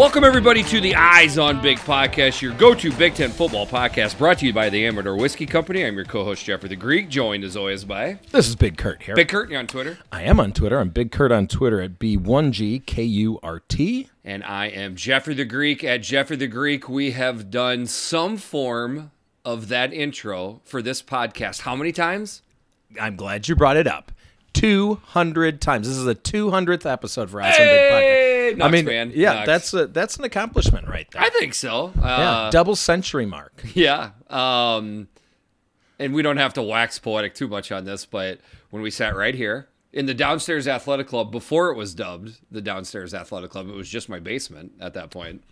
Welcome, everybody, to the Eyes on Big podcast, your go to Big Ten football podcast brought to you by the Amador Whiskey Company. I'm your co host, Jeffrey the Greek, joined as always by This is Big Kurt here. Big Kurt, you're on Twitter. I am on Twitter. I'm Big Kurt on Twitter at B1GKURT. And I am Jeffrey the Greek. At Jeffrey the Greek, we have done some form of that intro for this podcast. How many times? I'm glad you brought it up. 200 times. This is the 200th episode for Eyes on Big Hey, Knox, I mean, man. yeah, Knox. that's a, that's an accomplishment right there. I think so. yeah, Uh, double century mark. Yeah. Um, and we don't have to wax poetic too much on this, but when we sat right here in the downstairs athletic club before it was dubbed the downstairs athletic club, it was just my basement at that point.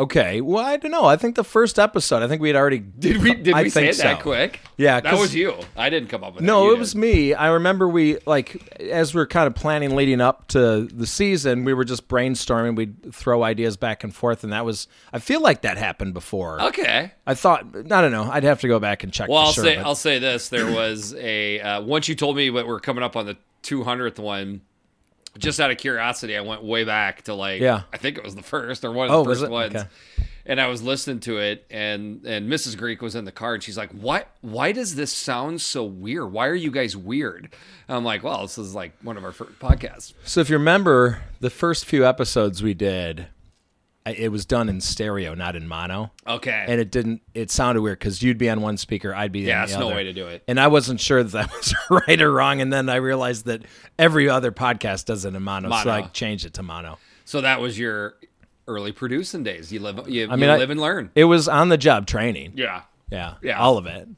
Okay, well, I don't know. I think the first episode, I think we had already. Did we did I we say it that so. quick? Yeah, that was you. I didn't come up with that. No, You it did. was me. I remember we like as we are kind of planning leading up to the season, we were just brainstorming. We'd throw ideas back and forth, and that was. I feel like that happened before. Okay. I thought I don't know. I'd have to go back and check. Well, I'll sure, say but- I'll say this: there was a uh, once you told me that we're coming up on the 200th one. Just out of curiosity, I went way back to like Yeah. I think it was the first or one of Oh, the was first ones. Okay. And I was listening to it, and and Mrs. Greek was in the car, and she's like, "What? Why does this sound so weird? Why are you guys weird?" And I'm like, "Well, this is like one of our first podcasts." So if you remember the first few episodes we did, it was done in stereo, not in mono, Okay, and it didn't. It sounded weird because you'd be on one speaker, I'd be yeah, that's no other. way to do it. And I wasn't sure that that was right or wrong. And then I realized that every other podcast does it in mono, so Mono. I changed it to mono. So that was your early producing days. You live, you, I you mean, I- live and learn. It was on the job training. Yeah. Yeah, Yeah. all of it.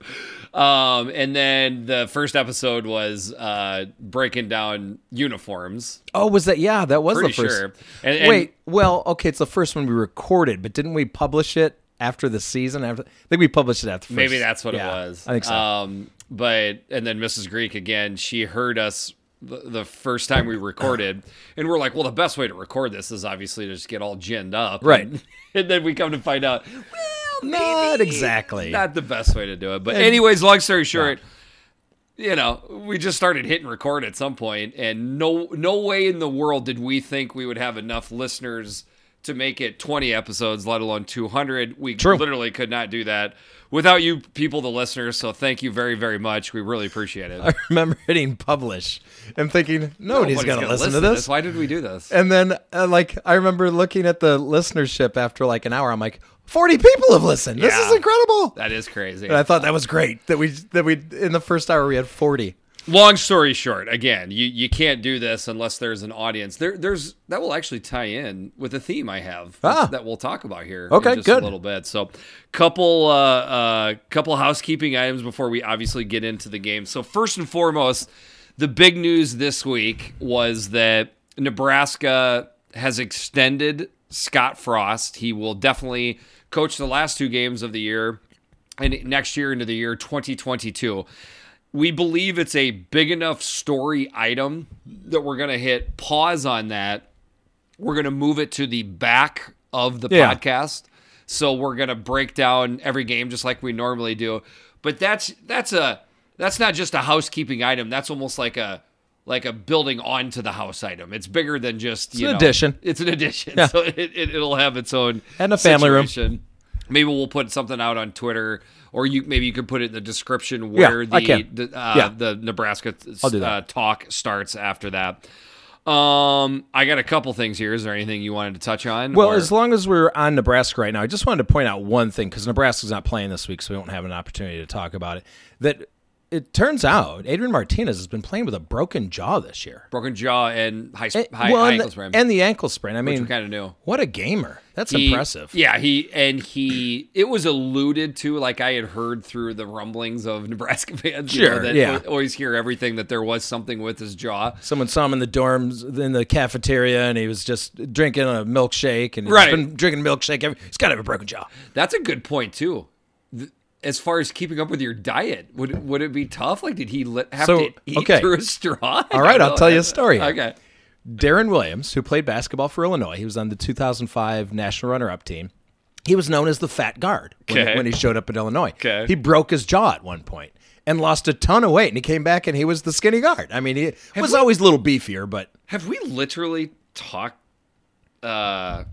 Um, and then the first episode was uh, breaking down uniforms. Oh, was that? Yeah, that was Pretty the first. sure. And, and Wait, well, okay, it's the first one we recorded, but didn't we publish it after the season? After I think we published it after. the maybe that's what yeah, it was. I think so. Um, but and then Mrs. Greek again, she heard us the, the first time we recorded, and we're like, well, the best way to record this is obviously to just get all ginned up, Right. And, and then we come to find out, well, Not exactly. not the best way to do it. But anyways, long story short. You know, we just started hitting record at some point, and no, no way in the world did we think we would have enough listeners to make it 20 episodes, let alone 200. We True. literally could not do that without you people, the listeners. So thank you very, very much. We really appreciate it. I remember hitting publish and thinking nobody's, Nobody's going to listen to this. Why did we do this? And then, uh, like, I remember looking at the listenership after like an hour. I'm like, 40 people have listened. This is incredible. That is crazy. And I thought that was great that we that we in the first hour we had 40. Long story short, again, you, you can't do this unless there's an audience. There, there's that will actually tie in with a theme I have Ah. that we'll talk about here. Okay, in just good. a little bit. So, couple uh, uh, couple housekeeping items before we obviously get into the game. So, first and foremost, the big news this week was that Nebraska has extended Scott Frost. He will definitely coach the last two games of the year and next year into the year 2022 we believe it's a big enough story item that we're going to hit pause on that. We're going to move it to the back of the Yeah. podcast. So we're going to break down every game just like we normally do. But that's that's a that's not just a housekeeping item. That's almost like a like a building onto the house item. It's bigger than just you an know, addition. It's an addition. Yeah. So it, it, it'll have its own And a family room. Maybe we'll put something out on Twitter, or you maybe you could put it in the description where I the the, uh, Yeah. the Nebraska I'll do that. uh, talk starts after that. Um, I got a couple things here. Is there anything you wanted to touch on? Well, or- as long as we're on Nebraska right now, I just wanted to point out one thing because Nebraska's not playing this week, so we won't have an opportunity to talk about it. That it turns out Adrian Martinez has been playing with a broken jaw this year. broken jaw and high, And, high, well, high and, ankle sprain, and the ankle sprain. I mean, we kind of new. what a gamer! That's He- impressive. Yeah, he and he. It was alluded to, like I had heard through the rumblings of Nebraska fans. you know, Sure, that yeah. always hear everything that there was something with his jaw. Someone saw him in the dorms in the cafeteria, and he was just drinking a milkshake, and Right. he's been drinking milkshake. Every, he's got to have a broken jaw. That's a good point too. As far as keeping up with your diet, would would it be tough? Like, did he have So, to eat okay. through a straw? All right, I'll tell you a story. Okay. Deron Williams, who played basketball for Illinois, he was on the 2005 national runner-up team. He was known as the fat guard when, Okay. when he showed up at Illinois. Okay. He broke his jaw at one point and lost a ton of weight, and he came back and he was the skinny guard. I mean, he was always a little beefier, but Have we literally talked? Uh,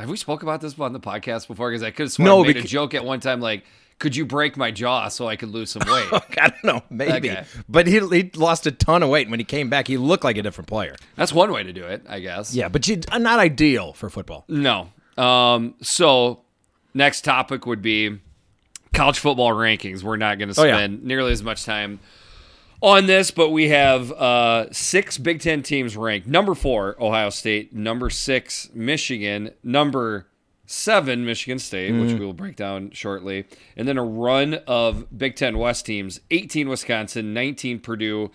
Have we spoke about this on the podcast before? Because I could have sworn No, made a joke at one time like, could you break my jaw so I could lose some weight? I don't know, maybe. Okay. But he, he lost a ton of weight. and When he came back, he looked like a different player. That's one way to do it, I guess. Yeah, but you, not ideal for football. No. Um, so next topic would be college football rankings. We're not going to Oh, yeah. spend nearly as much time on this, but we have uh, six Big Ten teams ranked. Number four, Ohio State. Number six, Michigan. Number seven, Michigan State, which mm. we will break down shortly. And then a run of Big Ten West teams 18 Wisconsin, 19 Purdue,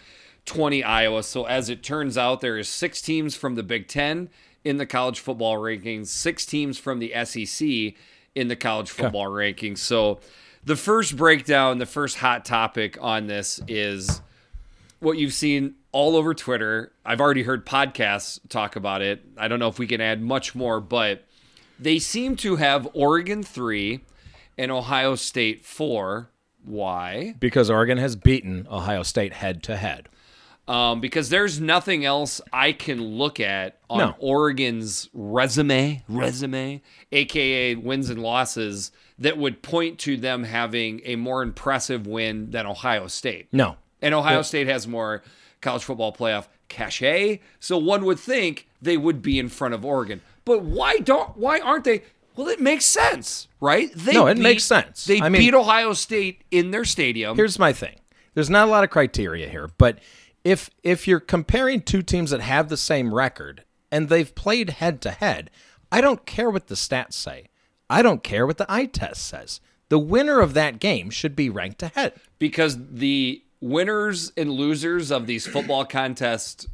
20 Iowa. So as it turns out, there is six teams from the Big Ten in the college football rankings, six teams from the SEC in the college football rankings. So the first breakdown, the first hot topic on this is what you've seen all over Twitter. I've already heard podcasts talk about it. I don't know if we can add much more, but they seem to have Oregon 3 and Ohio State 4. Why? Because Oregon has beaten Ohio State head to head. Um, because there's nothing else I can look at on No. Oregon's resume, resume, aka wins and losses, that would point to them having a more impressive win than Ohio State. No. And Ohio State has more college football playoff cachet, so one would think they would be in front of Oregon. But why don't why aren't they? Well, it makes sense, right? They No, it makes sense. They I mean- beat Ohio State in their stadium. Here's my thing. There's not a lot of criteria here, but if if you're comparing two teams that have the same record and they've played head to head, I don't care what the stats say. I don't care what the eye test says. The winner of that game should be ranked ahead. because the winners and losers of these football contests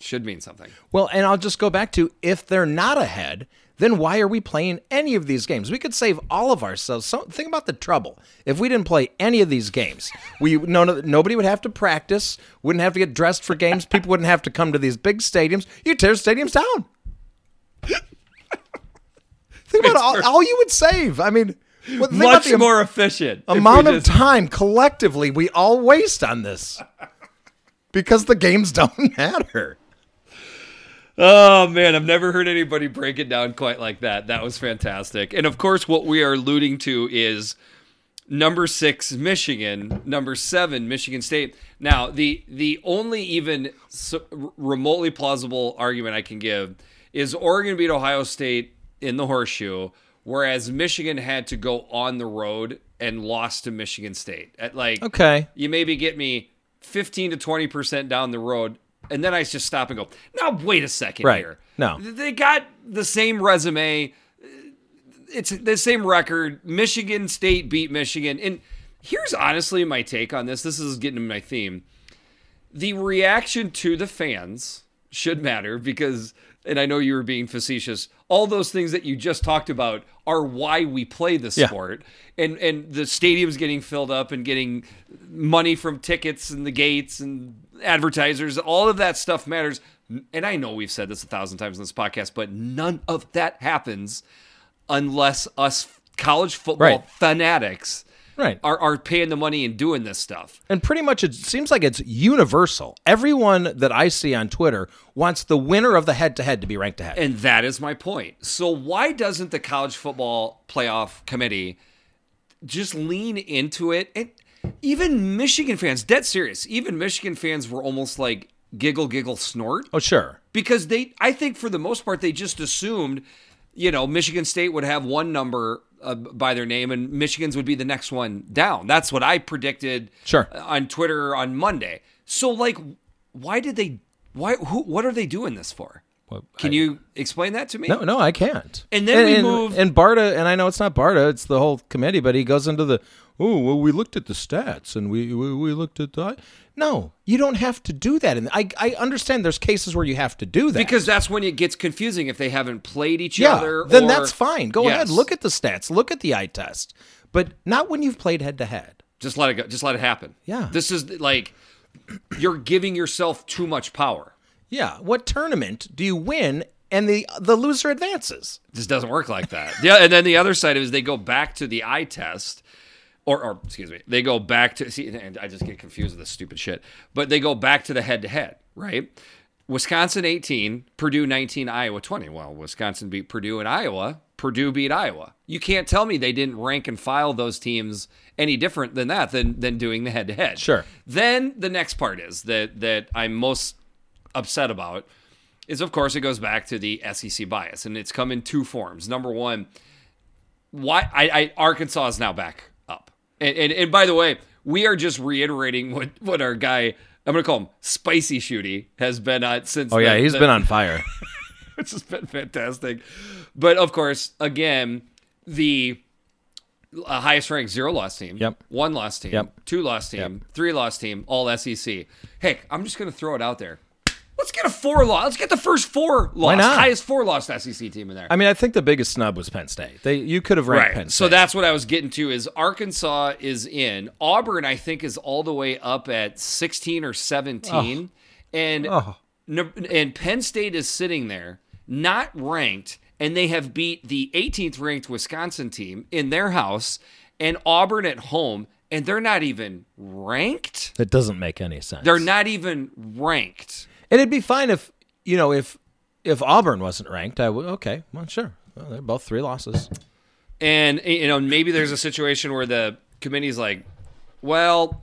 should mean something. Well, and I'll just go back to if they're not ahead, then why are we playing any of these games? We could save all of ourselves. So think about the trouble if we didn't play any of these games. We no, no nobody would have to practice, wouldn't have to get dressed for games. People wouldn't have to come to these big stadiums. You tear stadiums down. think about all, all you would save. I mean, about Much the more efficient. amount of just- time collectively we all waste on this because the games don't matter. Oh man, I've never heard anybody break it down quite like that. That was fantastic. And of course, what we are alluding to is number six, Michigan, number seven, Michigan State. Now, the the only even remotely plausible argument I can give is Oregon beat Ohio State in the horseshoe, whereas Michigan had to go on the road and lost to Michigan State. At like, Okay. you maybe get me 15 to 20% down the road and then i just stop and go now wait a second Right. here. No. they got the same resume. It's the same record. Michigan state beat michigan. And here's honestly my take on this. This is getting to my theme. The reaction to the fans should matter because and i know you were being facetious all those things that you just talked about are why we play the Yeah. sport and and the stadiums getting filled up and getting money from tickets and the gates and advertisers all of that stuff matters and i know we've said this a thousand times in this podcast but none of that happens unless us college football Right. fanatics Right. are, are paying the money and doing this stuff And pretty much it seems like it's universal. Everyone that I see on Twitter wants the winner of the head to head to be ranked ahead. And that is my point. So why doesn't the college football playoff committee just lean into it? And even Michigan fans, dead serious, even Michigan fans were almost like giggle, giggle, snort oh, sure. because they, I think for the most part, they just assumed, you know, Michigan State would have one number uh, by their name and Michigan's would be the next one down. That's what I predicted Sure. on Twitter on Monday. So like, why did they? Why? Who? What are they doing this for? Well, Can I- you explain that to me? No, no, I can't. And then we and, move- And Barta, and I know it's not Barta, it's the whole committee, but he goes into the, oh, well, we looked at the stats and we we, we looked at the. No, you don't have to do that. And I, I understand there's cases where you have to do that. Because that's when it gets confusing if they haven't played each other. yeah, other. then or- that's fine. Go ahead, look at the stats, look at the eye test, but not when you've played head to head. Just let it go. Just let it happen. Yeah. This is like you're giving yourself too much power. Yeah, what tournament do you win and the the loser advances? This doesn't work like that. Yeah, and then the other side is they go back to the eye test, or, or excuse me, they go back to see. And I just get confused with this stupid shit. But they go back to the head to head, right? Wisconsin 18, Purdue 19, Iowa 20. Well, Wisconsin beat Purdue and Iowa. Purdue beat Iowa. You can't tell me they didn't rank and file those teams any different than that than than doing the head to head. Sure. Then the next part is that that I'm most upset about is of course it goes back to the SEC bias and it's come in two forms. Number one, why I, I Arkansas is now back. And, and and by the way, we are just reiterating what what our guy I'm gonna call him Spicy Shooty has been on since. Oh yeah, the- he's the- been on fire. which has been fantastic. But of course, again, the uh, highest ranked zero loss team, Yep. one loss team, Yep. two loss team, three loss team, all SEC. Hey, I'm just gonna throw it out there. Let's get a four loss. Let's get the first four loss, not? highest four loss SEC team in there. I mean, I think the biggest snub was Penn State. They you could have ranked Penn State. So that's what I was getting to is Arkansas is in. Auburn, I think, is all the way up at 16 or 17. And Oh. And Penn State is sitting there, not ranked, and they have beat the 18th ranked Wisconsin team in their house and Auburn at home, and they're not even ranked. That doesn't make any sense. They're not even ranked. And it'd be fine if you know if if Auburn wasn't ranked. I would okay. Well, sure. Well, they're both three losses. And you know, maybe there's a situation where the committee's like, well,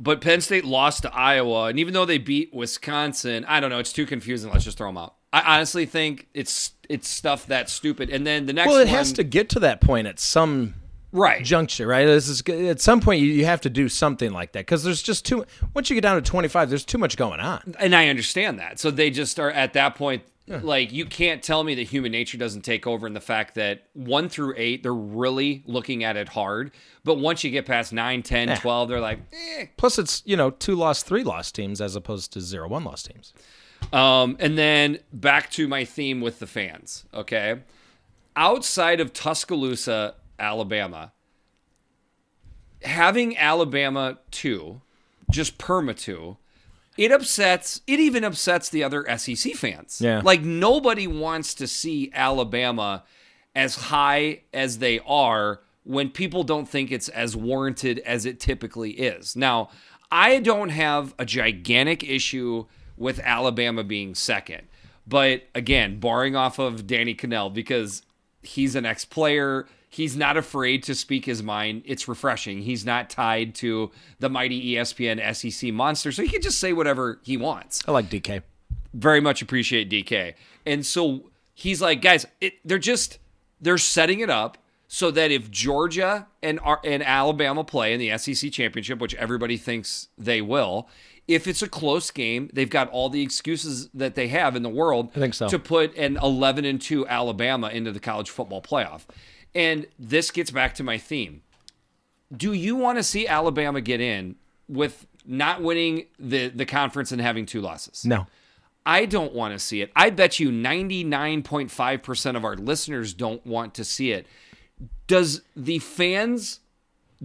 but Penn State lost to Iowa, and even though they beat Wisconsin, I don't know, it's too confusing. Let's just throw them out. I honestly think it's it's stuff that's stupid. And then the next Well, it one, has to get to that point at some right. juncture, right? This is, at some point you, you have to do something like that because there's just too. Once you get down to 25, there's too much going on. and I understand that. So they just are at that point. Like you can't tell me that human nature doesn't take over, in the fact that one through eight they're really looking at it hard, but once you get past 9, 10, Yeah. 12, they're like, eh, Plus, it's you know two lost, three lost teams as opposed to zero one lost teams. Um, and then back to my theme with the fans. Okay. Outside of Tuscaloosa, Alabama, having Alabama two, just perma two, it upsets, it even upsets the other SEC fans. Yeah. Like nobody wants to see Alabama as high as they are when people don't think it's as warranted as it typically is. Now, I don't have a gigantic issue with Alabama being second. But again, barring off of Danny Kanell because he's an ex player, he's not afraid to speak his mind. It's refreshing. He's not tied to the mighty ESPN SEC monster, so he can just say whatever he wants I like DK. very much appreciate DK. And so he's like, guys, it, they're just they're setting it up so that if Georgia and and Alabama play in the SEC championship, which everybody thinks they will, if it's a close game, they've got all the excuses that they have in the world I think so. to put an 11 and 2 Alabama into the college football playoff. And this gets back to my theme do you want to see Alabama get in with not winning the the conference and having two losses? No, I don't want to see it. I bet you 99.5% of our listeners don't want to see it. Does the fans'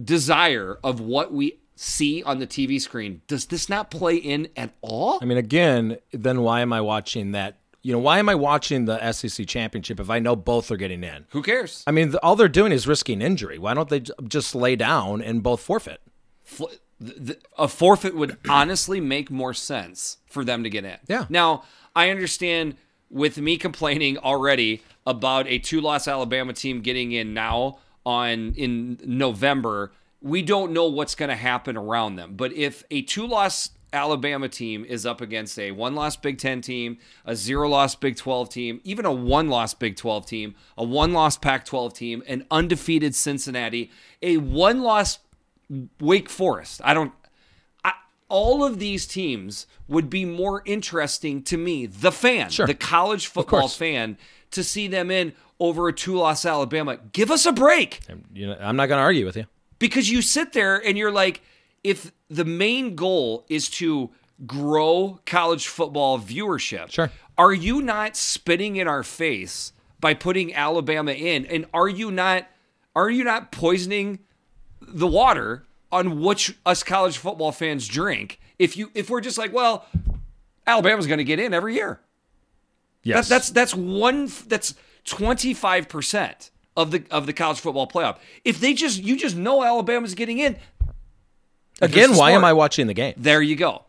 desire of what we see on the TV screen, does this not play in at all? I mean again, then why am I watching that? You know, why am I watching the SEC championship if I know both are getting in? Who cares? I mean, the, all they're doing is risking injury. Why don't they j- just lay down and both forfeit? Fl- th- th- a forfeit would honestly make more sense for them to get in. Yeah. Now, I understand with me complaining already about a two-loss Alabama team getting in now on in November, we don't know what's going to happen around them. But if a two-loss Alabama team is up against a one-loss Big 10 team, a zero-loss Big 12 team, even a one-loss Big 12 team, a one-loss Pac-12 team, an undefeated Cincinnati, a one-loss Wake Forest. I don't. I, all of these teams would be more interesting to me, the fan, Sure. the college football fan, to see them in over a two-loss Alabama. Give us a break And, you know, I'm not going to argue with you. because you sit there and you're like, if the main goal is to grow college football viewership, Sure. are you not spitting in our face by putting Alabama in? And are you not are you not poisoning the water on which us college football fans drink? If you if we're just like, well, Alabama's going to get in every year. Yes, That, that's that's one that's 25% of the of the college football playoff. If they just you just know Alabama's getting in, again. Why am. I watching the game? there you go.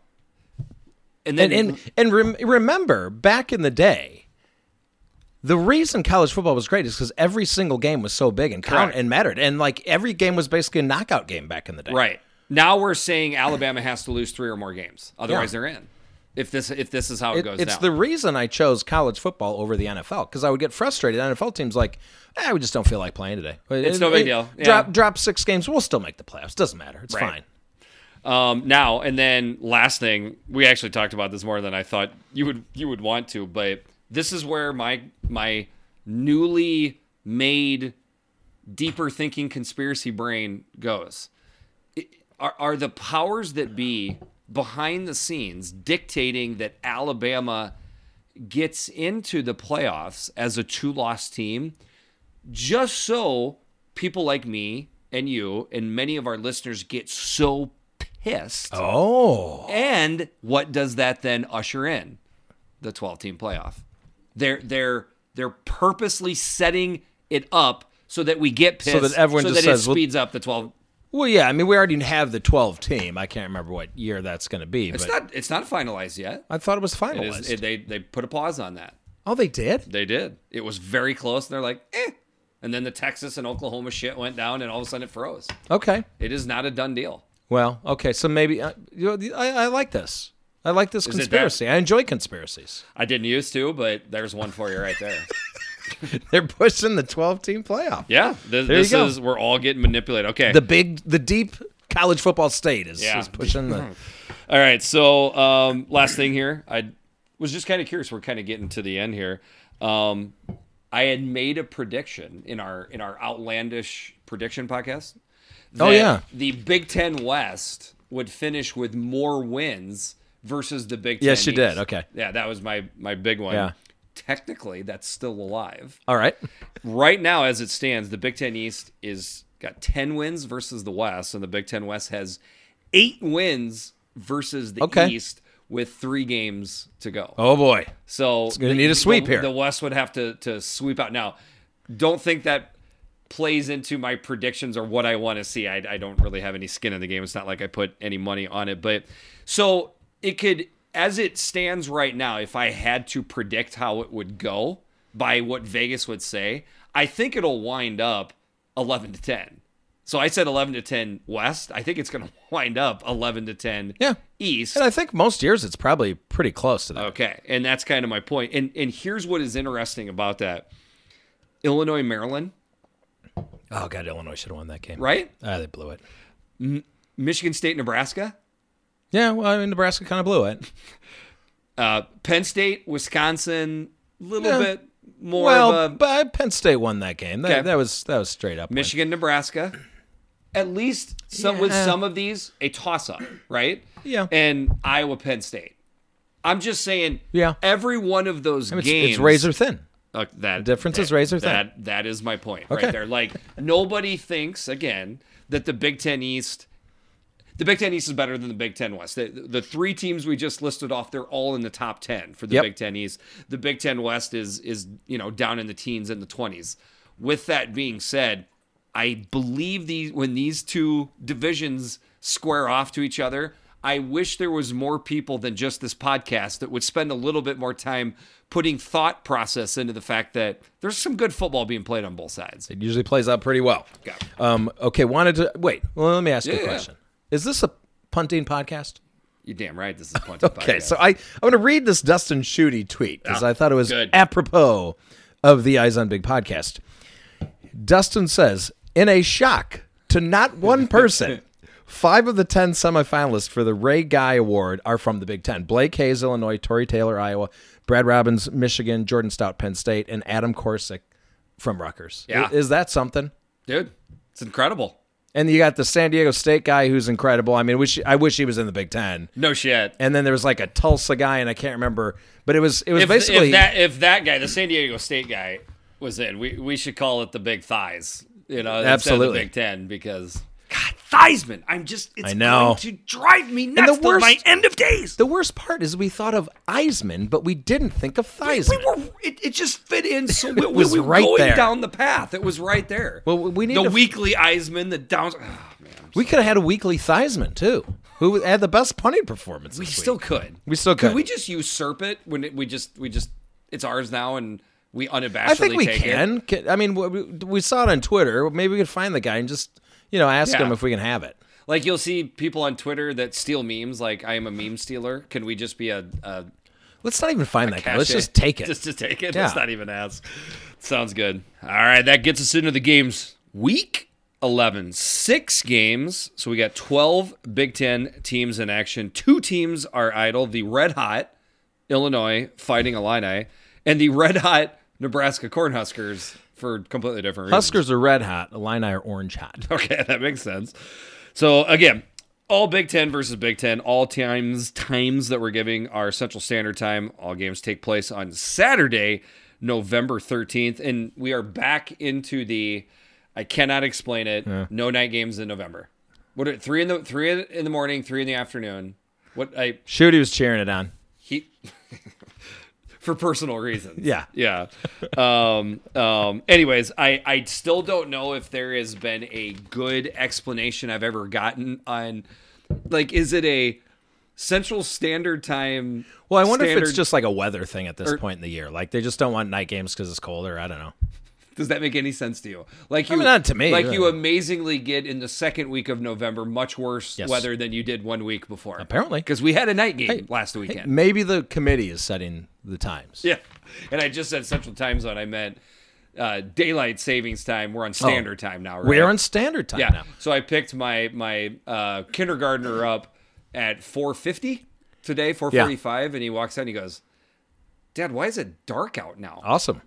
And then And and and rem- remember, back in the day, The reason college football was great is because every single game was so big and count Correct. and mattered, and like every game was basically a knockout game back in the day. Right. Now we're saying Alabama has to lose three or more games. Otherwise they're in. If this if this is how it, It- goes it's down. the reason I chose college football over the NFL because I would get frustrated. NFL teams like, eh, we just don't feel like playing today. It's no big deal. Yeah. Drop drop six games, we'll still make the playoffs. Doesn't matter. It's Right. fine. Um, now and then, last thing, we actually talked about this more than I thought you would you would want to, but this is where my my newly made deeper thinking conspiracy brain goes. Are, are the powers that be behind the scenes dictating that Alabama gets into the playoffs as a two loss team just so people like me and you and many of our listeners get so pissed. Oh, And what does that then usher in? The 12 team playoff. They're they're they're purposely setting it up so that we get pissed So that everyone so just that says, it well- speeds up the 12 well, yeah. I mean, we already have the twelve team. I can't remember what year that's going to be, It's but not it's not finalized yet. I thought it was finalized. is, it, they they put a pause on that. oh, they did. They did. It was very close and they're like, "Eh." And then the Texas and Oklahoma shit went down and all of a sudden it froze. Okay. It is not a done deal. Well, okay. So maybe uh, you know, I, I like this. I like this it that- conspiracy. I enjoy conspiracies. I didn't used to, but there's one for you right there. They're pushing the twelve team playoff. Yeah, this, There you this go. is we're all getting manipulated. Okay, The big, the deep college football state is, Yeah. is pushing the. all right. So um, last thing here, I was just kind of curious. We're kind of getting to the end here. Um, I had made a prediction in our in our outlandish prediction podcast. Oh, yeah. the Big Ten West would finish with more wins versus the Big Ten. Yes, you did. Okay. Yeah, that was my my big one. Yeah. Technically, that's still alive. All right. right now as it stands the big ten east is got 10 wins versus the west and the big ten west has eight wins versus the Okay. east with three games to go Oh boy. so it's gonna need a sweep the, here. the west would have to to sweep out now don't think that plays into my predictions or what i want to see. I, I don't really have any skin in the game. It's not like i put any money on it but so it could as it stands right now if i had to predict how it would go by what vegas would say i think it'll wind up 11 to 10 so i said 11 to 10 west. I think it's going to wind up 11 to 10 Yeah. east. And I think most years it's probably pretty close to that. Okay, and that's kind of my point. And and here's what is interesting about that: Illinois, Maryland, Oh god, Illinois should have won that game. right? Ah, they blew it. Michigan State, Nebraska, Yeah, well, I mean, Nebraska kind of blew it. uh, Penn State, Wisconsin, a little Yeah. bit more well, of a but Penn State won that game. That, Okay. that was that was straight up. win. Michigan, Nebraska. At least some with some of these a toss up, right? Yeah. And Iowa, Penn State. I'm just saying. Yeah. Every one of those I mean, it's, games. it's razor thin. Uh, that difference that, is razor thin. That that is my point Okay. right there. Like nobody thinks again that the Big Ten East, the Big Ten East is better than the Big Ten West. The, the three teams we just listed off, they're all in the top ten for the Yep. Big Ten East. The Big Ten West is is you know down in the teens and the twenties. With that being said, I believe these when these two divisions square off to each other. I wish there was more people than just this podcast that would spend a little bit more time putting thought process into the fact that there's some good football being played on both sides. It usually plays out pretty well. Okay. Um, okay, wanted to wait. Well, let me ask you Yeah, a question. Is this a punting podcast? You're damn right. This is a Punted Okay, podcast. so I I'm going to read this Dustin Schutte tweet because I thought it was good. apropos of the Eyes on Big podcast. Dustin says, in a shock to not one person, five of the ten semifinalists for the Ray Guy Award are from the Big Ten: Blake Hayes, Illinois; Tory Taylor, Iowa; Brad Robbins, Michigan; Jordan Stout, Penn State; and Adam Korsak from Rutgers. Yeah. is, is that something? dude, it's incredible. And you got the San Diego State guy who's incredible. I mean, wish I wish he was in the Big Ten. No shit. And then there was like a Tulsa guy, and I can't remember, but it was it was If, basically if that if that guy, the San Diego State guy, was in, we we should call it the Big Thighs. You know, Absolutely. the Big Ten because God, Theismann. I'm just. It's I know. going to drive me nuts the till my worst- end of days. the worst part is we thought of Eisman, but we didn't think of Theismann. We were. It, it just fit in so we, was we were right going there. down the path. It was right there. Well, we need the to- weekly Eisman, the downs. Oh, man, we could have had a weekly Theismann too, who had the best punting performance. We still week. could. We still Could could. we just usurp it when it, we just we just it's ours now and we unabashedly I think we take it. can. Can- I mean, we, we saw it on Twitter. Maybe we could find the guy and just you know ask Yeah. him if we can have it. Like you'll see people on Twitter that steal memes. Like I am a meme stealer. Can we just be a, a Let's not even find that guy. Let's just take it. Just to take it. Yeah. Let's not even ask. Sounds good. All right, that gets us into the games. Week 11, six games. So we got 12 Big Ten teams in action. Two teams are idle. The red hot Illinois Fighting Illini and the red hot Nebraska Cornhuskers for completely different reasons. Huskers are red hot. Illini are orange hot. Okay, that makes sense. So again, all Big Ten versus Big Ten. All times times that we're giving are Central Standard Time. All games take place on Saturday, November thirteenth, and we are back into the. I cannot explain it. No night games in November. What are three in the three in the morning, three in the afternoon? What I Shooty was cheering it on. For personal reasons. Yeah. Yeah. Um, um, anyways, I, I still don't know if there has been a good explanation I've ever gotten on like is it a Central Standard Time? Well, I wonder if it's just like a weather thing at this Or- point in the year. Like they just don't want night games because it's colder. I don't know. Does that make any sense to you? Like you, mean, not to me, Like you amazingly get in the second week of November much worse Yes. weather than you did one week before. Apparently. because we had a night game last weekend. Maybe the committee is setting the times. Yeah, and I just said Central Time Zone. I meant uh, daylight savings time. We're on Standard Time now. Right? We're on standard time Yeah. now. So I picked my my uh, kindergartner up at 4:50 today, 4:45, and he walks out and he goes, "Dad, why is it dark out now?" Awesome.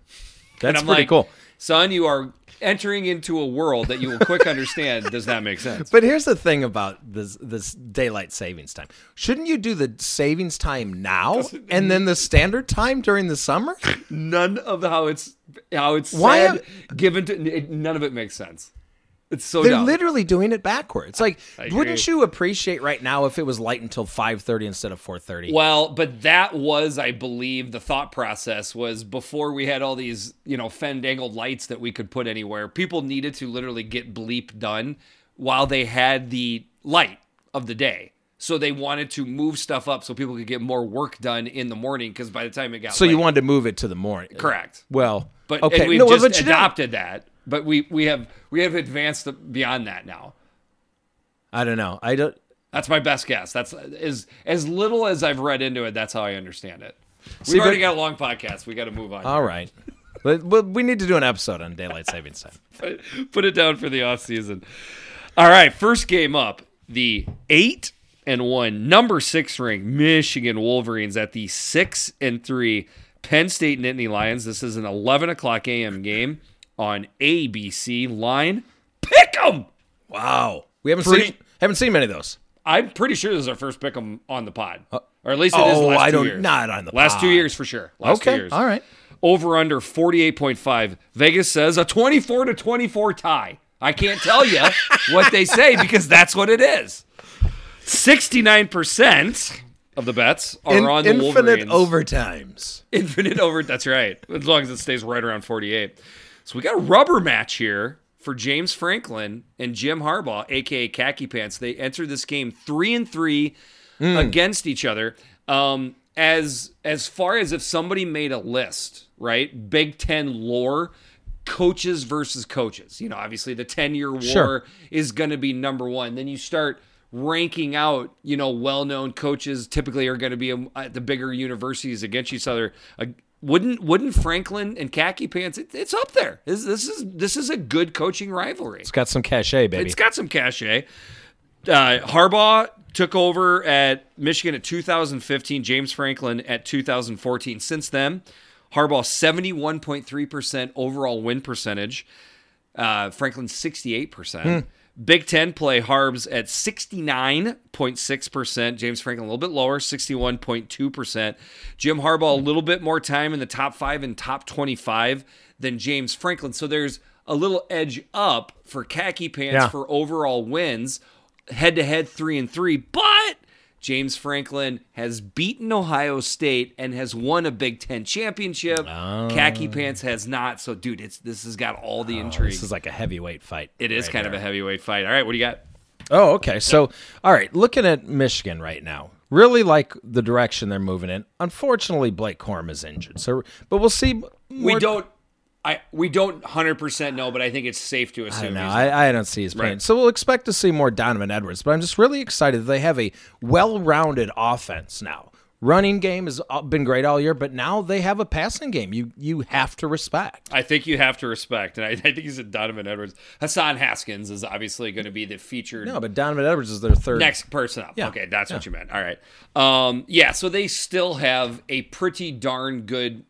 That's pretty like, cool. Son. You are entering into a world that you will quick understand does not make sense. But here's the thing about this this daylight savings time. Shouldn't you do the savings time now and then the standard time during the summer? None of how it's how it's Why said, given to it, none of it makes sense. It's so They're dumb. literally doing it backwards. Like, wouldn't you appreciate right now if it was light until 5:30 instead of 4:30? Well, but that was, I believe, the thought process was before we had all these, you know, fandangled lights that we could put anywhere. People needed to literally get bleep done while they had the light of the day. So they wanted to move stuff up so people could get more work done in the morning because by the time it got So you wanted to move it to the morning. correct. Well, But okay, we've no, just adopted that. But we we have we have advanced beyond that now. I don't know. I don't That's my best guess. That's as as little as I've read into it. That's how I understand it. We've See, already but- got a long podcast. We got to move on. All right. but, but we need to do an episode on daylight savings time. put, put it down for the off season. All right, first game up, the eight and one number six ring Michigan Wolverines at the six and three Penn State Nittany Lions. This is an eleven o'clock a.m. game on ABC line. Pick 'em. Wow. We haven't Pretty- seen haven't seen many of those. I'm pretty sure this is our first pick 'em on the pod, uh, or at least it is. oh, last I don't- years. not on the last two years for sure. Last two okay. years. All right. Over under 48.5. Vegas says a 24 to 24 tie. I can't tell you what they say because that's what it is. 69% of the bets are In- on the infinite Wolverines. overtimes. Infinite over. That's right. As long as it stays right around 48. So we got a rubber match here for James Franklin and Jim Harbaugh, aka Khaki Pants. They entered this game three and three against each other. Um, as as far as if somebody made a list, right? Big Ten lore, coaches versus coaches. You know, obviously the 10 year war Sure. is going to be number one. Then you start ranking out, you know, well-known coaches typically are going to be um, at the bigger universities against each other. Wouldn't wouldn't Franklin and Khaki Pants? It, it's up there. This, this is this is a good coaching rivalry. It's got some cachet, baby. It's got some cachet. Uh, Harbaugh took over at Michigan at 2015. James Franklin at 2014. Since then, Harbaugh 71.3% overall win percentage. Uh, Franklin 68%. Big Ten play Harbs at 69.6%. James Franklin a little bit lower, 61.2%. Jim Harbaugh a little bit more time in the top five and top 25 than James Franklin. So there's a little edge up for khaki pants Yeah. for overall wins, head to head three and three. But James Franklin has beaten Ohio State and has won a Big Ten championship. Khaki ah. pants has not. So, dude, it's this has got all the oh, intrigue. This is like a heavyweight fight. It is right kind of a heavyweight fight. All right, what do you got? Oh, okay. So, all right, looking at Michigan right now, really like the direction they're moving in. Unfortunately, Blake Corum is injured. So, but we'll see. we don't. I we don't hundred percent know, but I think it's safe to I assume. don't know. he's- I, I don't see his playing. Right. So we'll expect to see more Donovan Edwards, but I'm just really excited that they have a well-rounded offense now. Running game has uh, been great all year, but now they have a passing game. You you have to respect. I think you have to respect, and I, I think he's a Donovan Edwards. Hassan Haskins is obviously going to be the featured No, but Donovan Edwards is their third. next person up. Yeah. Okay, that's what you meant. All right. Um, yeah, so they still have a pretty darn good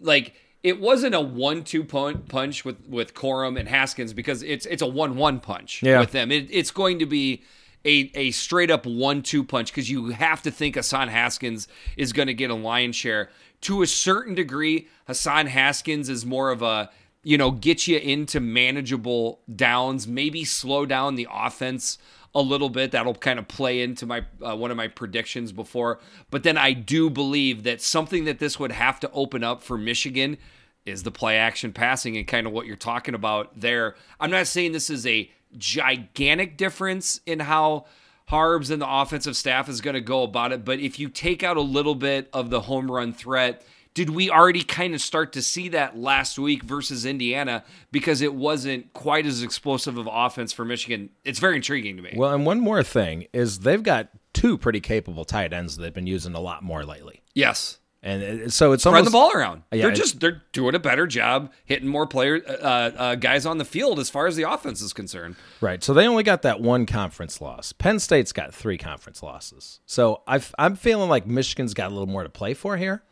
like it wasn't a one-two punch with with Corum and Haskins because it's it's a one-one punch Yeah. with them. It, it's going to be a, a straight up one-two punch because you have to think Hassan Haskins is going to get a lion's share to a certain degree. Hassan Haskins is more of a you know get you into manageable downs, maybe slow down the offense a little bit. That'll kind of play into my uh, one of my predictions before. But then I do believe that something that this would have to open up for Michigan is the play action passing and kind of what you're talking about there. I'm not saying this is a gigantic difference in how Harbs and the offensive staff is going to go about it, but if you take out a little bit of the home run threat, did we already kind of start to see that last week versus Indiana because it wasn't quite as explosive of offense for Michigan? It's very intriguing to me. Well, and one more thing is they've got two pretty capable tight ends that they've been using a lot more lately, yes. and so it's almost the ball around. Yeah, they're just they're doing a better job hitting more players, uh, uh, guys on the field as far as the offense is concerned. Right. So they only got that one conference loss. Penn State's got three conference losses. So I've, I'm feeling like Michigan's got a little more to play for here.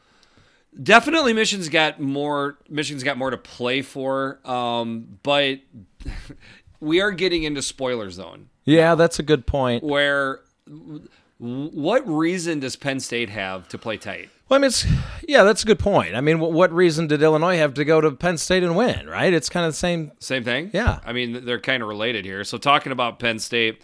Definitely, Michigan's got more. Michigan's got more to play for, um, but we are getting into spoiler zone Yeah, that's a good point. where. What reason does Penn State have to play tight? Well, I mean, it's, yeah, that's a good point. I mean, what, what reason did Illinois have to go to Penn State and win? Right? It's kind of the same. Same thing. Yeah. I mean, they're kind of related here. So talking about Penn State,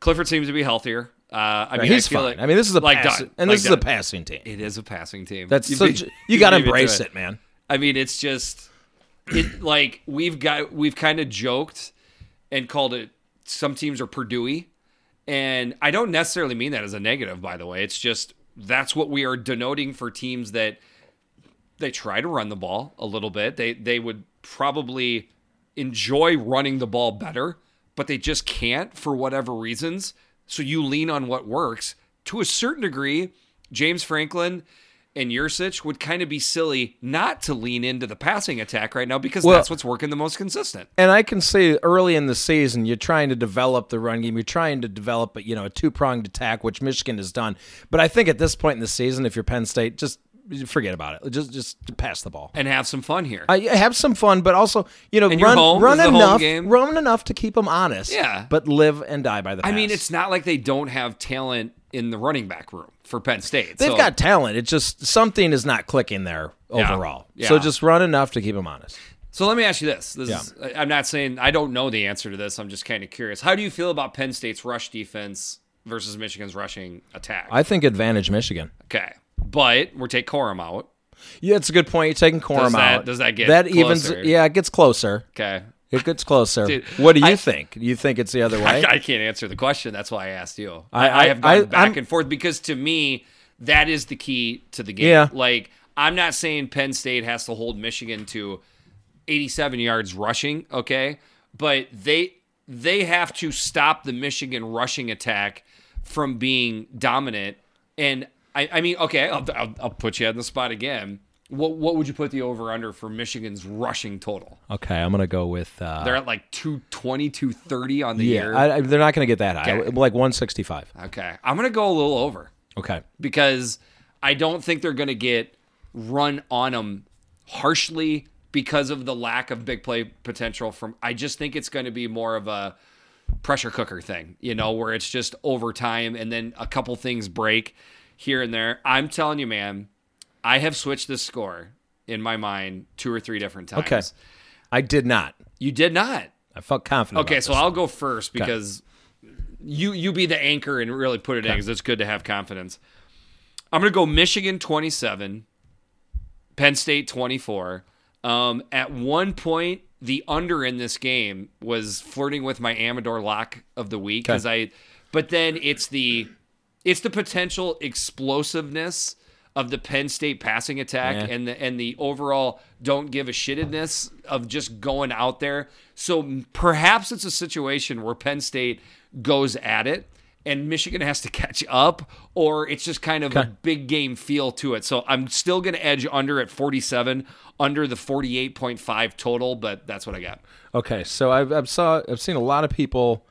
Clifford seems to be healthier. Uh, I mean, He's I fine. like I mean, this is a like pass, Dunn, and like this is a passing team. It is a passing team. That's You such, beat- you got to embrace to it, man. I mean, it's just it like we've got we've kind of joked and called it some teams are Purdue, and I don't necessarily mean that as a negative. By the way, it's just that's what we are denoting for teams that they try to run the ball a little bit. They they would probably enjoy running the ball better, but they just can't for whatever reasons. So you lean on what works. To a certain degree, James Franklin and Yurcich would kind of be silly not to lean into the passing attack right now because Well- that's what's working the most consistent. And I can see early in the season, you're trying to develop the run game. You're trying to develop, you know, a two pronged attack, which Michigan has done. But I think at this point in the season, if you're Penn State, just forget about it. Just just pass the ball. And have some fun here. I have some fun, but also you know And run run enough, run enough to keep them honest. Yeah. but live and die by the. I mean, it's not like they don't have talent in the running back room for Penn State. they've So- got talent. It's just something is not clicking there overall. Yeah. So just run enough to keep them honest. So let me ask you this. This Yeah. is I'm not saying I don't know the answer to this. I'm just kind of curious. How do you feel about Penn State's rush defense versus Michigan's rushing attack? I think advantage Michigan. okay. But we're take Corum out. Yeah, it's a good point. You're taking Corum Does that- out. does that get that evens? Yeah, it gets closer. Okay. It gets closer. Dude, what do you I- think? You think it's the other I, way? I can't answer the question. That's why I asked you. I- I, I have gone I- back I'm- and forth because to me, that is the key to the game. Yeah. Like, I'm not saying Penn State has to hold Michigan to 87 yards rushing, okay? But they they have to stop the Michigan rushing attack from being dominant. And I, I mean, okay, I'll, I'll, I'll put you on the spot again. What what would you put the over under for Michigan's rushing total? okay, I'm gonna go with. Uh, They're at like 220, 230 on the yeah, year. I, I- they're not gonna get that high. Okay. Like 165. Okay. I'm going to go a little over Okay. because I don't think they're going to get run on them harshly because of the lack of big play potential from I just think it's going to be more of a pressure cooker thing, you know, where it's just overtime and then a couple things break here and there. I'm telling you, man, I have switched this score in my mind two or three different times. Okay. I did not. You did not. I felt confident. Okay, so. I'll go first because you you be the anchor and really put it in because it's good to have confidence. I'm gonna go Michigan 27, Penn State 24. Um, at one point, the under in this game was flirting with my Amador lock of the week because I, but then it's the it's the potential explosiveness of the Penn State passing attack Yeah. and the and the overall don't give a shittedness of just going out there. So perhaps it's a situation where Penn State goes at it and Michigan has to catch up, or it's just kind of a big game feel to it. So I'm still going to edge under at 47, under the 48.5 total, but that's what I got. Okay, so I've I've saw I've seen a lot of people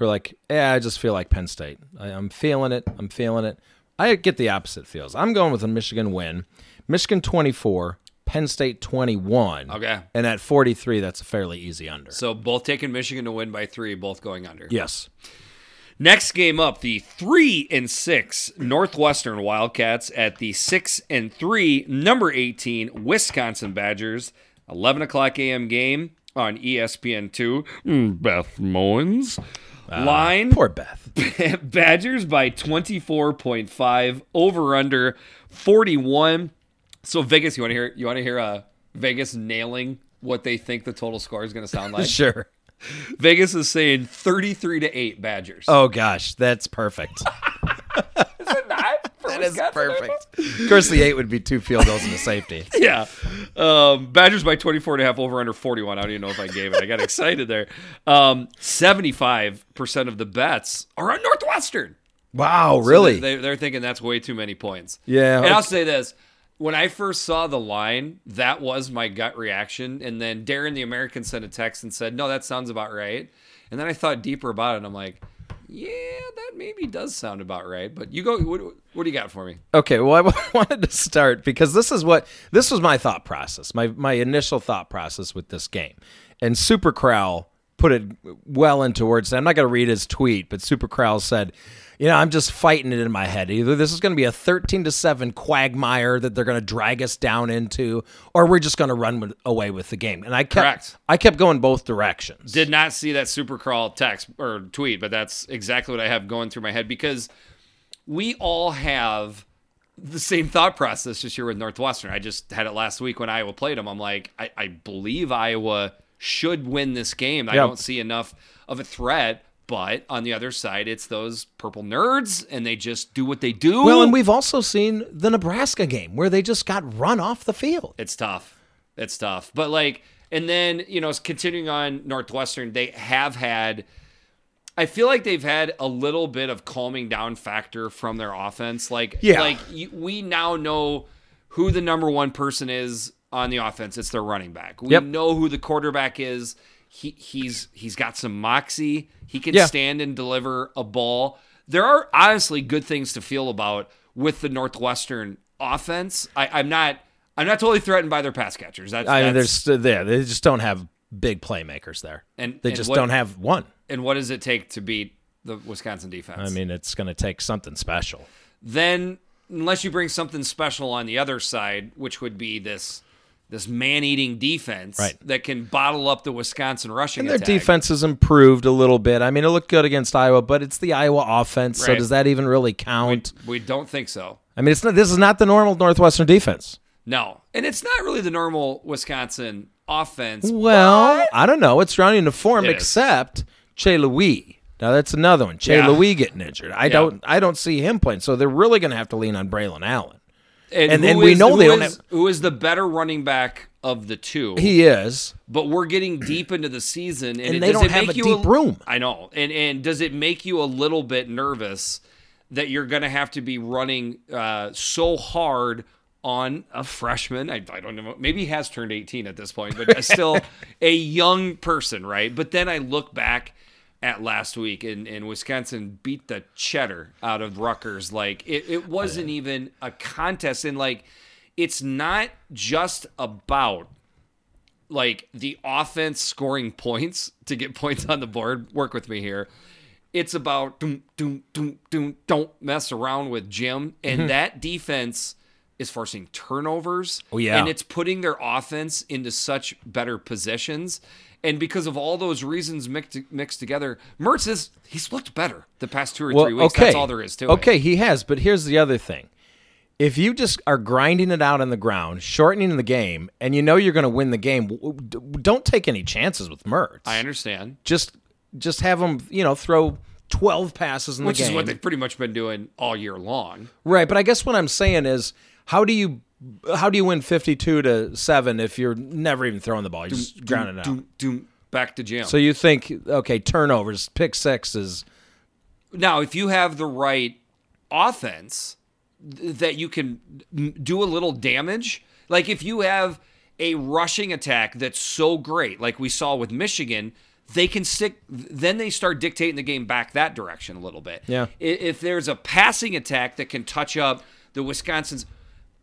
who are like, yeah, I just feel like Penn State. I, I'm feeling it. I'm feeling it. I get the opposite feels. I'm going with a Michigan win. Michigan 24, Penn State 21. Okay. And at 43, that's a fairly easy under. So both taking Michigan to win by three, both going under. Yes. Next game up, the three and six Northwestern Wildcats at the six and three number eighteen Wisconsin Badgers. Eleven o'clock a.m. game on E ESPN two. Mm, Mowens. Line Poor Beth. Badgers by twenty four point five. Over under forty one. So Vegas, you want to hear? You want to hear? Uh, Vegas nailing what they think the total score is going to sound like. sure. Vegas is saying thirty three to eight Badgers. Oh gosh, that's perfect. that is perfect. Of course, the eight would be two field goals and a safety. yeah. Um, Badgers by 24 and a half over under 41. I don't even know if I gave it. I got excited there. Um, 75% of the bets are on Northwestern. Wow, really? They, they're thinking that's way too many points. Yeah, And I'll say this. When I first saw the line, that was my gut reaction. And then Darren, the American, sent a text and said, no, that sounds about right. And then I thought deeper about it and I'm like, yeah, that maybe does sound about right. But you go, what, what do you got for me? Okay, well, I wanted to start because this is what this was my thought process, my my initial thought process with this game, and Super Crowl put it well into words. I'm not going to read his tweet, but Super Crowl said, "You know, I'm just fighting it in my head. Either this is going to be a 13 to seven quagmire that they're going to drag us down into, or we're just going to run with, away with the game." And I kept Correct. I kept going both directions. did not see that super crawl text or tweet, but that's exactly what I have going through my head because we all have the same thought process this year with Northwestern. I just had it last week when Iowa played them. I'm like, I, I believe Iowa should win this game. I don't see enough of a threat. But on the other side, it's those purple nerds, and they just do what they do. well, and we've also seen the Nebraska game where they just got run off the field. It's tough. It's tough. But like, and then you know, continuing on Northwestern, they have had. I feel like they've had a little bit of calming down factor from their offense. Like, Yeah. like we now know who the number one person is on the offense. It's their running back. We Yep. know who the quarterback is. He he's he's got some moxie. He can Yeah. stand and deliver a ball. There are honestly good things to feel about with the Northwestern offense. I, I'm not I'm not totally threatened by their pass catchers. That's, I mean, that's still there. They just don't have big playmakers there. And- they and just what- don't have one. and what does it take to beat the Wisconsin defense? I mean, it's going to take something special. then unless you bring something special on the other side, which would be this this man-eating defense Right. that can bottle up the Wisconsin rushing And their attack. defense has improved a little bit. I mean, it looked good against Iowa, but it's the Iowa offense. So does that even really count? We don't think so. I mean, it's not. This is not the normal Northwestern defense. No, and it's not really the normal Wisconsin offense. Well, but- I don't know. It's running to form, It is. except Chez Mellusi. Now that's another one. Che Yeah. Louis getting injured. I don't. I don't see him playing. So they're really going to have to lean on Braylon Allen. And, and- and we know who they don't is- have- who is the better running back of the two. He is. but we're getting deep into the season, and, And it- they don't it have make a you deep room. I know, and and does it make you a little bit nervous that you're going to have to be running uh, so hard on a freshman? I, I don't know, maybe he has turned 18 at this point, but still a young person, right? But then I look back at last week, and, and Wisconsin beat the cheddar out of Rutgers. Like it, it wasn't even a contest, and like it's not just about like the offense scoring points to get points on the board. Work with me here. It's about doom, doom, doom, doom, don't mess around with Jim. And mm-hmm. that defense is forcing turnovers. Oh, yeah. And it's putting their offense into such better positions. And because of all those reasons mixed, mixed together, Mertz is he's looked better the past two or three weeks. Okay. That's all there is to it. Okay, he has, but here's the other thing. If you just are grinding it out on the ground, shortening the game, and you know you're going to win the game, don't take any chances with Mertz. I understand. just just have him, you know, throw 12 passes in which the game. Which is what they've pretty much been doing all year long. Right, but I guess what I'm saying is how do you how do you win 52 to 7 if you're never even throwing the ball? You're just grounding it out. Doom, doom, back to jam. So you think okay, turnovers, pick six is Now, if you have the right offense that you can do a little damage, like if you have a rushing attack that's so great, like we saw with Michigan, they can stick. Then they start dictating the game back that direction a little bit. Yeah. If there's a passing attack that can touch up the Wisconsin's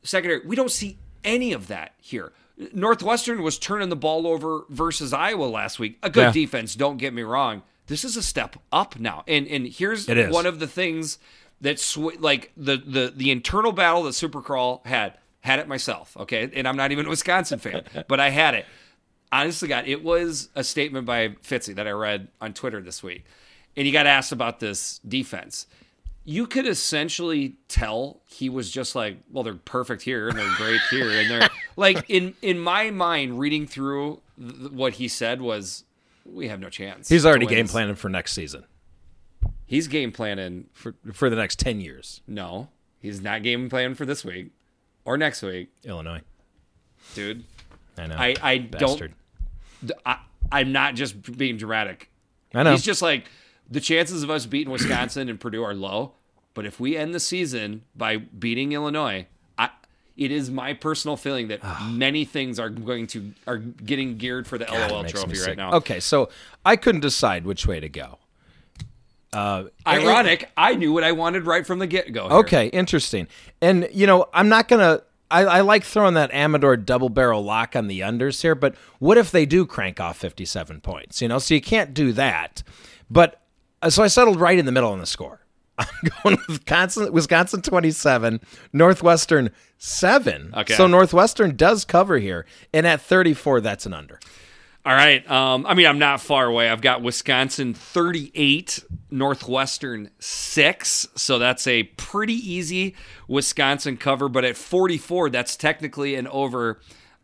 secondary, we don't see any of that here. Northwestern was turning the ball over versus Iowa last week. A good Yeah. defense, don't get me wrong. This is a step up now. And and here's one of the things that sw- like the the the internal battle that Supercrawl had had it myself, okay? And I'm not even a Wisconsin fan, but I had it. Honestly, God, it was a statement by Fitzy that I read on Twitter this week. And he got asked about this defense. You could essentially tell he was just like, well, they're perfect here and they're great here and they're like in in my mind reading through th- what he said was we have no chance. he's already game planning for next season He's game planning for for the next 10 years. No, he's not game planning for this week or next week, Illinois. dude. I know. I I Bastard. don't. I, I'm not just being dramatic. I know. He's just like the chances of us beating Wisconsin and Purdue are low, but if we end the season by beating Illinois, I. It is my personal feeling that many things are going to are getting geared for the God, LOL trophy right now. Okay, so I couldn't decide which way to go. Ironic, I knew what I wanted right from the get go. Okay, interesting. And you know, I'm not gonna. I, I like throwing that Amador double barrel lock on the unders here, but what if they do crank off 57 points? You know, so you can't do that. But uh, so I settled right in the middle on the score. I'm going with Wisconsin, Wisconsin 27, Northwestern 7. Okay. So Northwestern does cover here. And at 34, that's an under. All right. Um, I mean, I'm not far away. I've got Wisconsin 38, Northwestern 6. So that's a pretty easy Wisconsin cover. But at 44, that's technically an over.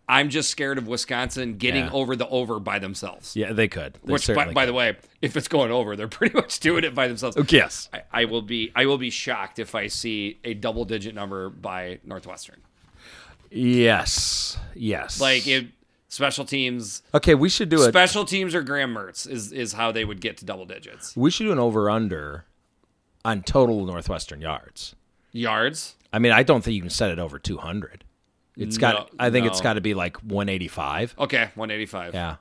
I'm just scared of Wisconsin getting Yeah. over the over by themselves. Yeah, they could. They Which, by, by the way, if it's going over, they're pretty much doing it by themselves. Oh, yes. I, I will be. I will be shocked if I see a double-digit number by Northwestern. Yes. Yes. Like it, special teams. Okay, we should do it. Special teams or Graham Mertz is is how they would get to double digits. We should do an over under on total Northwestern yards. Yards. I mean, I don't think you can set it over 200. It's got. No, I think it's got to be like 185. Okay, 185. Yeah,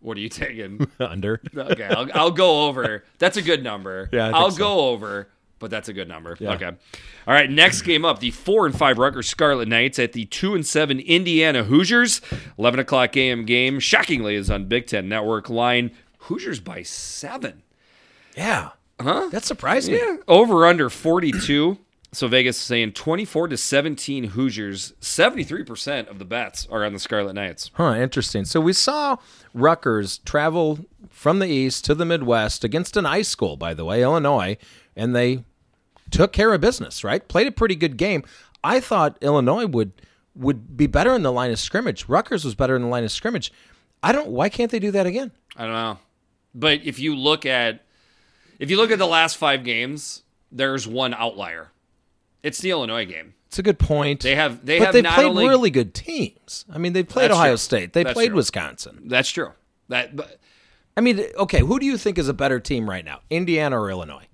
What are you taking? under. okay, I'll, I'll go over. That's a good number. Yeah, I'll so. go over, but that's a good number. Okay. All right, next game up, the four and five Rutgers Scarlet Knights at the two and seven Indiana Hoosiers. Eleven o'clock AM game. Shockingly, is on Big Ten Network line. Hoosiers by seven. Yeah. Huh? That surprised me. Over under 42. So Vegas is saying 24 to 17 Hoosiers. 73% of the bets are on the Scarlet Knights. Huh. Interesting. So we saw Rutgers travel from the east to the Midwest against an ice school, by the way, Illinois, and they took care of business. Right? Played a pretty good game. I thought Illinois would would be better in the line of scrimmage. Rutgers was better in the line of scrimmage. I don't. Why can't they do that again? I don't know. But if you look at if you look at the last 5 games, there's one outlier. It's the Illinois game. It's a good point. They have they but have they played only really good teams. I mean, they played That's Ohio true. State. They That's played true. Wisconsin. That's true. That but I mean, okay, who do you think is a better team right now, Indiana or Illinois?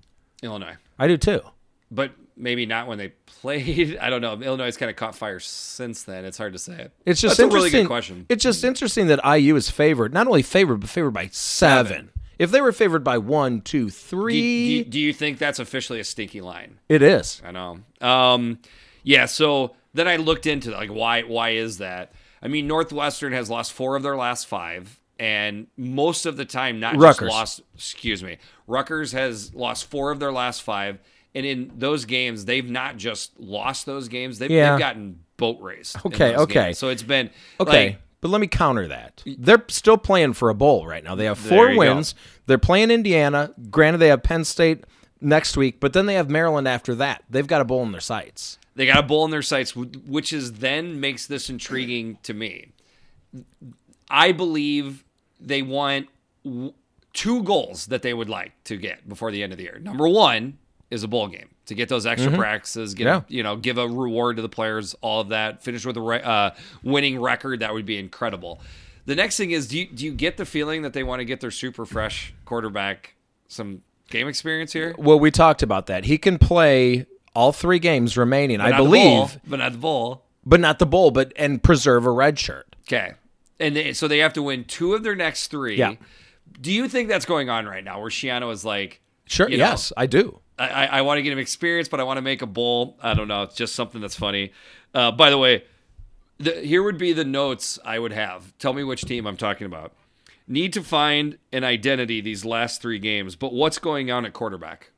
Illinois. I do too. But maybe not when they played. I don't know. Illinois kind of caught fire since then. It's hard to say it. It's just That's a really interesting. good question. It's just interesting that IU is favored, not only favored, but favored by seven. If they were favored by one, two, three, Do, do, do you think that's officially a stinky line? it is. I know. Um, yeah. So then I looked into like why why is that? I mean, Northwestern has lost four of their last five, and most of the time not Rutgers. just lost. Excuse me. Rutgers has lost four of their last five, and in those games, they've not just lost those games; they've, Yeah. they've gotten boat raced. Okay, okay. games. So it's been Okay. like, but let me counter that. They're still playing for a bowl right now. They have four you go. wins. They're playing Indiana. Granted, they have Penn State next week, but then they have Maryland after that. They've got a bowl in their sights. They got a bowl in their sights, which is then makes this intriguing to me. I believe they want two goals that they would like to get before the end of the year. Number one is a bowl game to get those extra practices, get Mm-hmm. Yeah. you know, give a reward to the players, all of that. Finish with a re- uh, winning record, that would be incredible. The next thing is, do you, do you get the feeling that they want to get their super fresh quarterback some game experience here? Well, we talked about that. He can play all three games remaining, I believe, bowl, but not the bowl. but not the bowl, but and preserve a red shirt. Okay. And they, so they have to win two of their next three. Yeah. Do you think that's going on right now where Schiano is like, Sure. You know. yes, I do. I, I, I want to get him experience, but I want to make a bowl. I don't know. It's just something that's funny. Uh, by the way, the, here would be the notes I would have. Tell me which team I'm talking about. Need to find an identity these last three games, but what's going on at quarterback?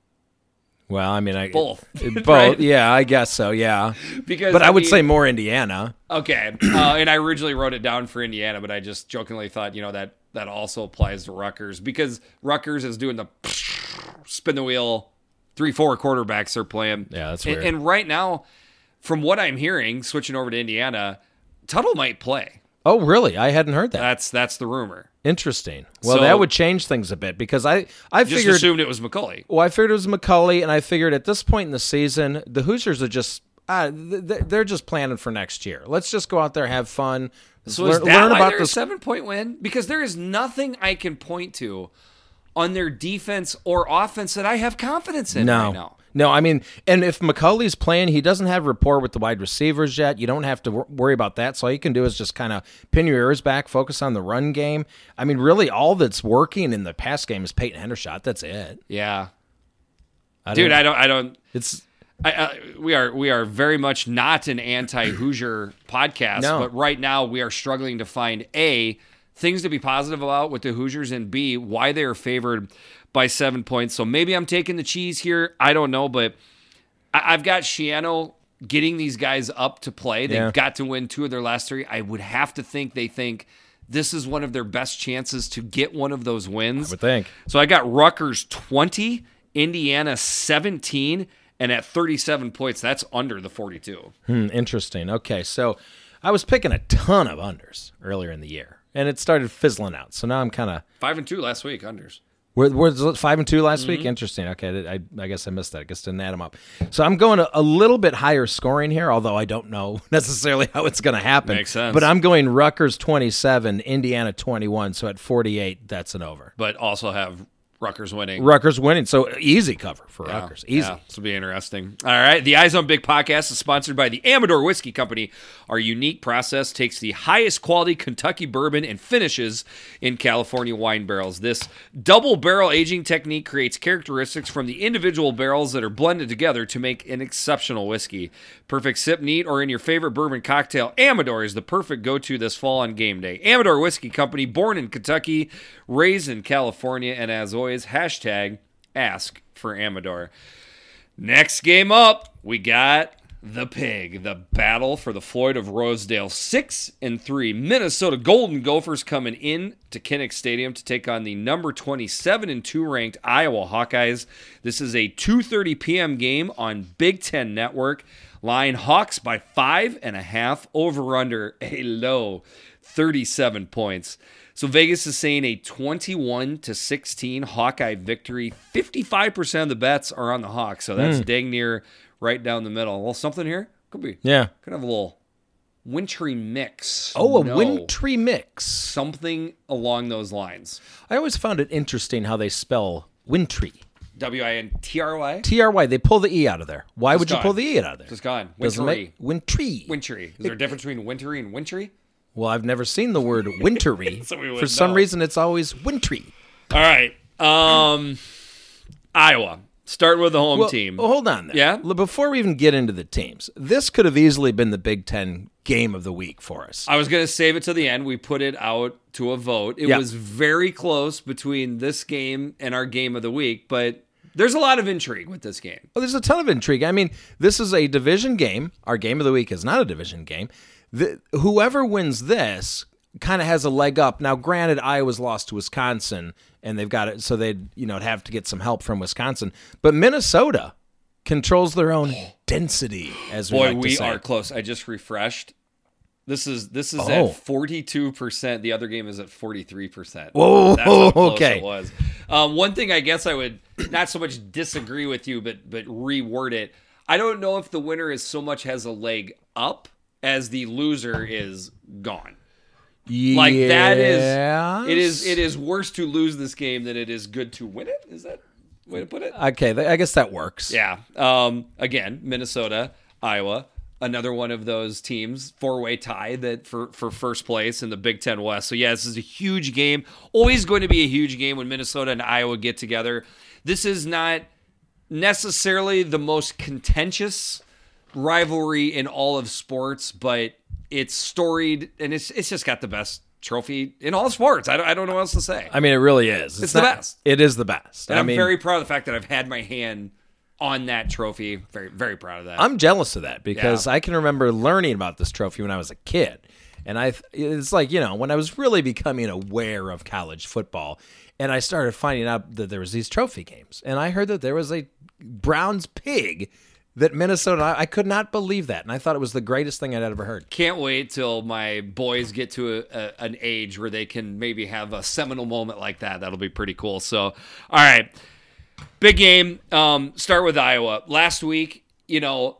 Well, I mean, I Both. Both. Right? Yeah, I guess so. Yeah. Because But I, would mean- say more Indiana. Okay, uh, and I originally wrote it down for Indiana, but I just jokingly thought, you know, that that also applies to Rutgers because Rutgers is doing the spin the wheel, three four quarterbacks they're playing. Yeah, that's And- weird. And, right now, from what I'm hearing, switching over to Indiana, Tuttle might play. Oh, really? I hadn't heard that. That's that's the rumor. Interesting. Well, So- that would change things a bit because I I Just figured assumed it was McCulley. well, I figured it was McCulley, and I figured at this point in the season, the Hoosiers are just uh, th- th- they're just planning for next year. Let's just go out there, have fun, So learn, learn about the seven point win? Because there is nothing I can point to on their defense or offense that I have confidence in No. right now. No, I mean, and if McCulley's playing, he doesn't have rapport with the wide receivers yet. You don't have to worry about that. So all you can do is just kind of pin your ears back, focus on the run game. I mean, really, all that's working in the pass game is Peyton Hendershot. That's it. Yeah. I Dude, I don't I don't it's I, uh, we are we are very much not an anti Hoosier podcast, No. but right now we are struggling to find a things to be positive about with the Hoosiers and b why they are favored by seven points. So maybe I'm taking the cheese here. I don't know, but I, I've got Schiano getting these guys up to play. They've Yeah. got to win two of their last three. I would have to think they think this is one of their best chances to get one of those wins. I would think. So I got Rutgers 20, Indiana 17, and at 37 points, that's under the 42. Hmm, interesting. Okay, so I was picking a ton of unders earlier in the year, and it started fizzling out. So now I'm kind of Five and two last week, unders. Were, was it five and two last Mm-hmm. week? Interesting. Okay, I, I guess I missed that. I guess didn't add them up. So I'm going a, a little bit higher scoring here, although I don't know necessarily how it's going to happen. Makes sense. But I'm going Rutgers 27, Indiana 21. So at 48, that's an over. But also have Rutgers winning. Rutgers winning, so easy cover for Yeah, Rutgers. Easy. Yeah, this will be interesting. All right. The Eyes on Big podcast is sponsored by the Amador Whiskey Company. Our unique process takes the highest quality Kentucky bourbon and finishes in California wine barrels. This double barrel aging technique creates characteristics from the individual barrels that are blended together to make an exceptional whiskey. Perfect sip neat or in your favorite bourbon cocktail, Amador is the perfect go to this fall on game day. Amador Whiskey Company, born in Kentucky, raised in California, and as always, hashtag ask for Amador. Next game up, we got the pig, the battle for the Floyd of Rosedale. Six and three, Minnesota Golden Gophers coming in to Kinnick Stadium to take on the number 27 and two ranked Iowa Hawkeyes. This is a 2:30 p.m. game on Big Ten Network. Line Hawks by five and a half, over under a low 37 points. So Vegas is saying a 21 to 16 Hawkeye victory. 55% of the bets are on the Hawks, so that's hmm. dang near right down the middle. Well, something here could be Yeah. could have a little wintry mix. Oh, a No. wintry mix. something along those lines. I always found it interesting how they spell wintry. W I N T R Y. T R Y. They pull the E out of there. Why would you pull the E out of there? Just gone. Doesn't Wintry. make wintry. Wintry. Is there a difference between wintry and wintry? Well, I've never seen the word wintry. So For some know. reason, it's always wintry. All right. Um, Iowa. Start with the home Well, team. well, hold on there. Yeah? Before we even get into the teams, this could have easily been the Big Ten game of the week for us. I was going to save it to the end. We put it out to a vote. It Yeah. was very close between this game and our game of the week, but there's a lot of intrigue with this game. Well, there's a ton of intrigue. I mean, this is a division game. Our game of the week is not a division game. The, whoever wins this kind of has a leg up. Now, granted, Iowa's lost to Wisconsin, and they've got it, so they'd you know have to get some help from Wisconsin. But Minnesota controls their own density, as we Boy, like we say. are close. I just refreshed. This is this is Oh. at forty two percent. The other game is at forty three percent. Whoa, That's how close okay. it was. Um, one thing I guess I would not so much disagree with you, but but reword it. I don't know if the winner is so much has a leg up as the loser is gone. Like that is it is it is worse to lose this game than it is good to win it. Is that way to put it? Okay, I guess that works. Yeah. Um, again, Minnesota, Iowa, another one of those teams, four way tie that for, for first place in the Big Ten West. So yeah, this is a huge game. Always going to be a huge game when Minnesota and Iowa get together. This is not necessarily the most contentious rivalry in all of sports, but it's storied and it's it's just got the best trophy in all sports. I don't, I don't know what else to say. I mean, it really is. It's the best. It is the best. And I I'm mean, very proud of the fact that I've had my hand on that trophy. Very, very proud of that. I'm jealous of that because Yeah. I can remember learning about this trophy when I was a kid. And I it's like, you know, when I was really becoming aware of college football and I started finding out that there was these trophy games. And I heard that there was a Browns pig that Minnesota I, I could not believe that. And I thought it was the greatest thing I'd ever heard. Can't wait till my boys get to a, a, an age where they can maybe have a seminal moment like that. That'll be pretty cool. So, all right, big game. Um, start with Iowa. Last week, you know,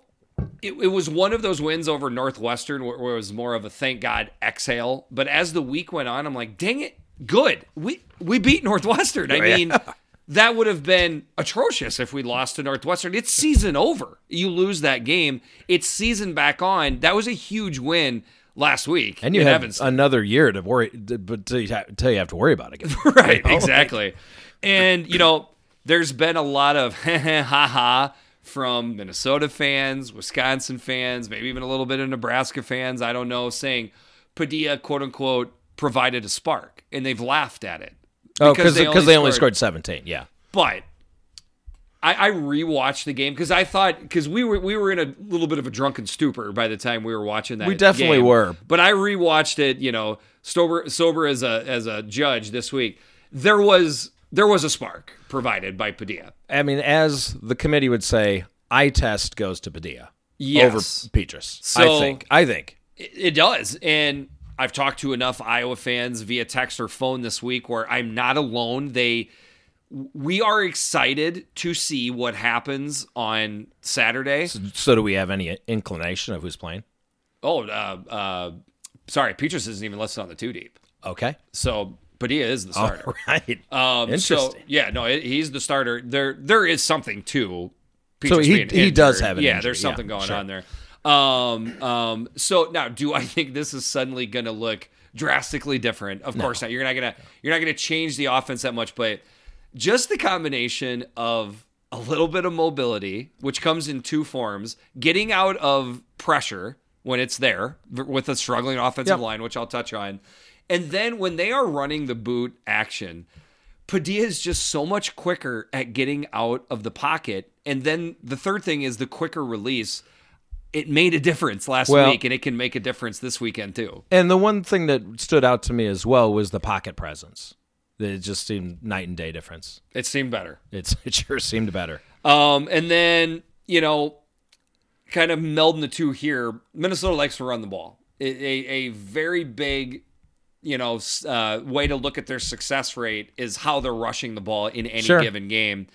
it, it was one of those wins over Northwestern where, where it was more of a thank God exhale. But as the week went on, I'm like, dang it, good. We we beat Northwestern. I yeah. mean, that would have been atrocious if we lost to Northwestern. It's season over. You lose that game. It's season back on. That was a huge win last week. And you have Evanston. another year to worry but till you, till you have to worry about it again. right You know? exactly and you know there's been a lot of ha ha from minnesota fans wisconsin fans maybe even a little bit of nebraska fans i don't know saying padilla quote unquote provided a spark and they've laughed at it Oh, because they, only scored 17. Yeah. but I, I rewatched the game because I thought because we were we were in a little bit of a drunken stupor by the time we were watching that. We definitely game. were. But I rewatched it, you know, sober sober as a as a judge this week. There was there was a spark provided by Padilla. I mean, as the committee would say, eye test goes to Padilla Yes. over Petras. So- I think. I think. It, it does, and I've talked to enough Iowa fans via text or phone this week where I'm not alone. They we are excited to see what happens on Saturday. So, do we have any inclination of who's playing? Oh, uh, uh, sorry, Petras isn't even listed on the two deep. Okay. So Padilla is the starter. All right. Um, so Interesting. yeah, no, he's the starter. There, there is something to. So Petras he- being he does have an yeah. injury, There's something yeah, going sure. on there. Um, um. So now, do I think this is suddenly going to look drastically different? Of course not. You're not gonna you're not gonna change the offense that much, but just the combination of a little bit of mobility, which comes in two forms, getting out of pressure when it's there with a struggling offensive Yep. line, which I'll touch on. And then when they are running the boot action, Padilla is just so much quicker at getting out of the pocket. And then the third thing is the quicker release. It made a difference last Well- week, and it can make a difference this weekend too. And the one thing that stood out to me as well was the pocket presence. It just seemed night and day difference. It seemed better. It's, it sure seemed better. Um, and then you know, kind of melding the two here. Minnesota likes to run the ball. A, a, very big, you know, uh, way to look at their success rate is how they're rushing the ball in any Sure. given game,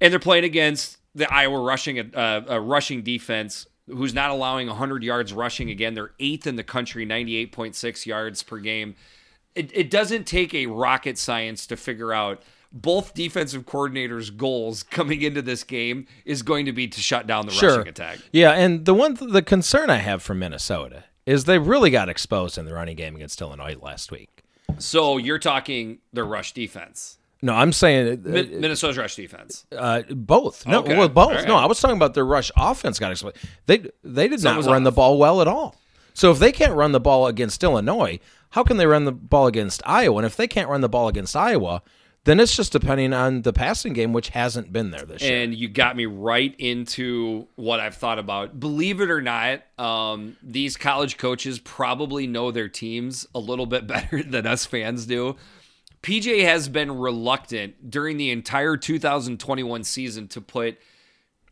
and they're playing against the Iowa rushing uh, a rushing defense who's not allowing 100 yards rushing again. They're eighth in the country, 98.6 yards per game. It, it doesn't take a rocket science to figure out both defensive coordinators' goals coming into this game is going to be to shut down the Sure. rushing attack. Yeah, and the one the concern I have for Minnesota is they really got exposed in the running game against Illinois last week. So you're talking the rush defense, No, I'm saying uh, Min- Minnesota's rush defense. uh, both. No, Okay. well, both. All right. No, I was talking about their rush offense got exposed. They they did not was run the ball well at all. So if they can't run the ball against Illinois, how can they run the ball against Iowa? And if they can't run the ball against Iowa, then it's just depending on the passing game, which hasn't been there this year. And you got me right into what I've thought about. Believe it or not, um, these college coaches probably know their teams a little bit better than us fans do. PJ has been reluctant during the entire 2021 season to put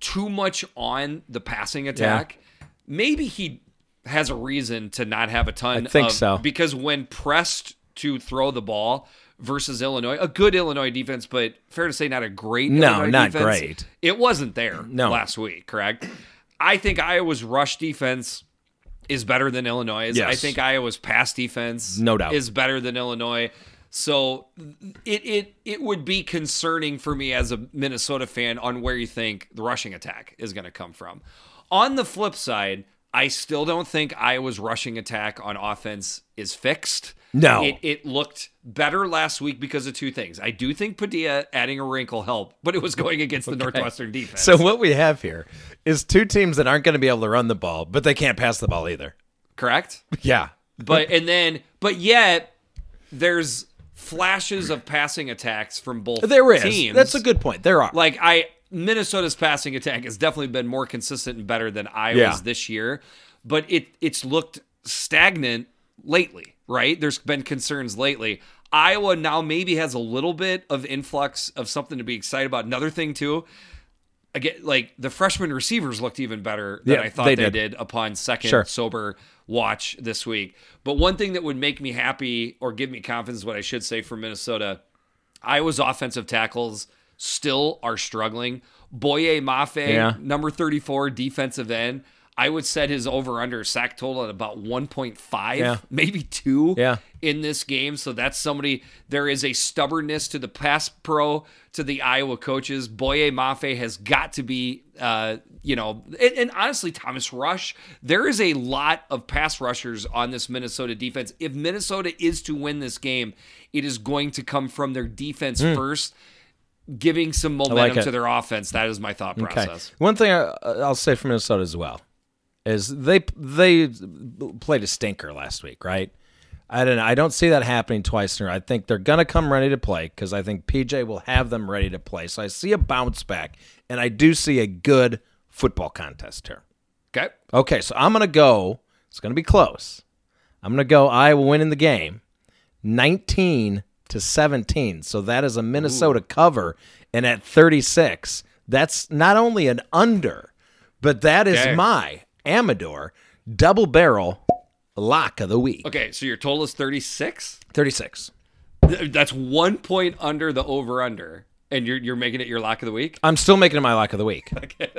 too much on the passing attack. Maybe he has a reason to not have a ton. I think of, so. because when pressed to throw the ball versus Illinois, a good Illinois defense, but fair to say not a great. No, Illinois not defense. great. It wasn't there No. last week, correct? I think Iowa's rush defense is better than Illinois. Yes. I think Iowa's pass defense, No doubt. is better than Illinois. So it it it would be concerning for me as a Minnesota fan on where you think the rushing attack is going to come from. On the flip side, I still don't think Iowa's rushing attack on offense is fixed. No. It, it looked better last week because of two things. I do think Padilla adding a wrinkle helped, but it was going against the Northwestern defense. So what we have here is two teams that aren't going to be able to run the ball, but they can't pass the ball either. correct? Yeah. But and then but yet there's flashes of passing attacks from both There is. teams. That's a good point. There are. like I Minnesota's passing attack has definitely been more consistent and better than Iowa's Yeah. this year, but it it's looked stagnant lately, right? There's been concerns lately. Iowa now maybe has a little bit of influx of something to be excited about. Another thing too, again, like the freshman receivers looked even better than Yeah, I thought they they, did. did. upon second Sure. sober watch this week. But one thing that would make me happy or give me confidence, what I should say for Minnesota, Iowa's offensive tackles still are struggling. Boye Mafe, Yeah. number 34, defensive end. I would set his over under sack total at about 1.5, Yeah. maybe 2 Yeah. in this game. So that's somebody, there is a stubbornness to the pass pro, to the Iowa coaches. Boye Mafe has got to be, uh, you know, and, and honestly, Thomas Rush, there is a lot of pass rushers on this Minnesota defense. If Minnesota is to win this game, it is going to come from their defense first, giving some momentum it. to their offense. That is my thought Okay. process. One thing I, I'll say for Minnesota as well is they they played a stinker last week, right? I don't I don't see that happening twice in a row. I think they're gonna come ready to play because I think PJ will have them ready to play. So I see a bounce back, and I do see a good football contest here. Okay. Okay, so I'm gonna go. It's gonna be close. I'm gonna go. Iowa winning the game, 19 to 17. So that is a Minnesota cover, and at 36, that's not only an under, but that is my Amador double barrel lock of the week. Okay. So your total is 36? 36. Th- That's one point under the over under. And you're, you're making it your lock of the week? I'm still making it my lock of the week. Okay.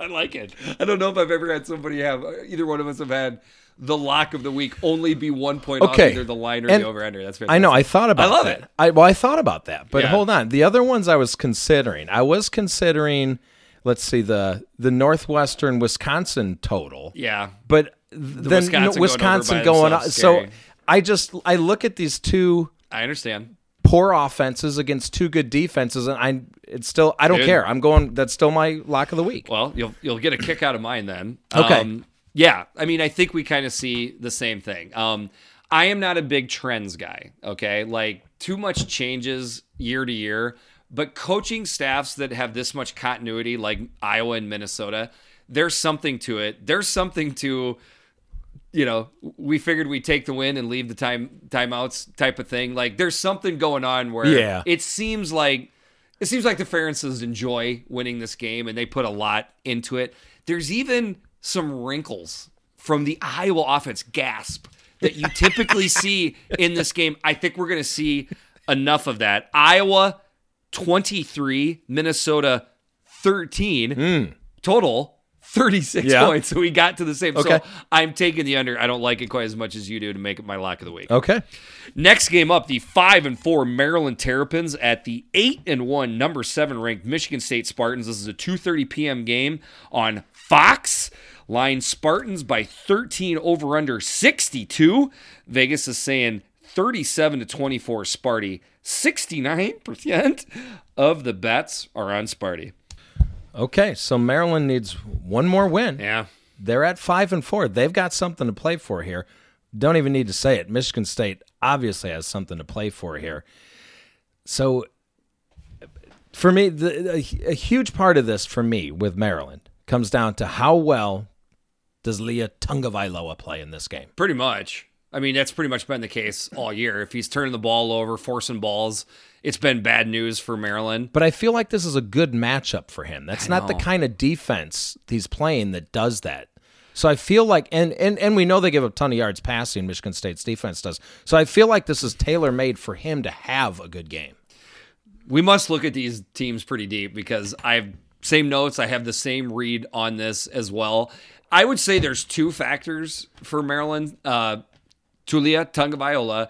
I like it. I don't know if I've ever had somebody have either one of us have had the lock of the week only be one point off either the line or And the over under. That's fair. I know. I thought about I love that. it. I well, I thought about that, but Yeah. hold on. The other ones I was considering. I was considering. Let's see the the Northwestern Wisconsin total, Yeah. but then Wisconsin going Wisconsin going, on. So. I just I look at these two I understand. poor offenses against two good defenses, and I it's still I don't Dude. care. I'm going. That's still my lock of the week. Well, you'll you'll get a kick out of mine then. Okay. Um, yeah, I mean, I think we kind of see the same thing. Um, I am not a big trends guy. Okay, like too much changes year to year, but coaching staffs that have this much continuity, like Iowa and Minnesota, there's something to it. There's something to you know, we figured we'd take the win and leave the time timeouts type of thing. Like there's something going on where Yeah. it seems like it seems like the Ferentzes enjoy winning this game and they put a lot into it. There's even some wrinkles from the Iowa offense gasp that you typically see in this game. I think we're going to see enough of that. Iowa 23, Minnesota 13 total 36 Hmm. Yeah. points. So we got to the same. Okay. So I'm taking the under. I don't like it quite as much as you do to make it my lock of the week. Okay. Next game up, the five and four Maryland Terrapins at the eight and one number seven ranked Michigan State Spartans. This is a 2:30 p.m. game on Fox. Line Spartans by 13 over under 62. Vegas is saying 37 to 24 Sparty. 69% of the bets are on Sparty. Okay. So Maryland needs one more win. Yeah. They're at five and four. They've got something to play for here. Don't even need to say it. Michigan State obviously has something to play for here. So, for me, the, a, a huge part of this for me with Maryland comes down to how well does Taulia Tagovailoa play in this game. Pretty much. I mean, that's pretty much been the case all year. If he's turning the ball over, forcing balls, it's been bad news for Maryland. But I feel like this is a good matchup for him. That's not the kind of defense he's playing that does that. So I feel like, and, and, and we know they give a ton of yards passing, Michigan State's defense does. So I feel like this is tailor made for him to have a good game. We must look at these teams pretty deep because I have same notes. I have the same read on this as well. I would say there's two factors for Maryland. Uh, Taulia Tagovailoa.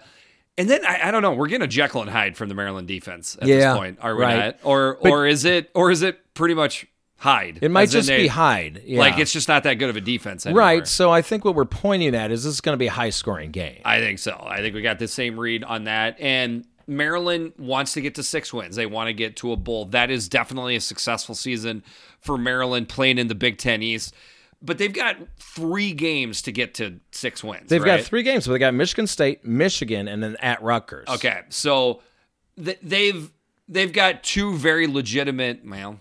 And then I, I, don't know. We're getting a Jekyll and Hyde from the Maryland defense at yeah, this point, are we right. not? Or but, or is it or is it pretty much Hyde? It might just be Hyde. Yeah. Like it's just not that good of a defense anymore. Right. So I think what we're pointing at is this is going to be a high scoring game. I think so. I think we got the same read on that. And Maryland wants to get to six wins. They want to get to a bowl. That is definitely a successful season for Maryland playing in the Big Ten East but they've got three games to get to six wins. They've right? got three games. So they got Michigan State, Michigan, and then at Rutgers. Okay, so th- they've they've got two very legitimate. Well,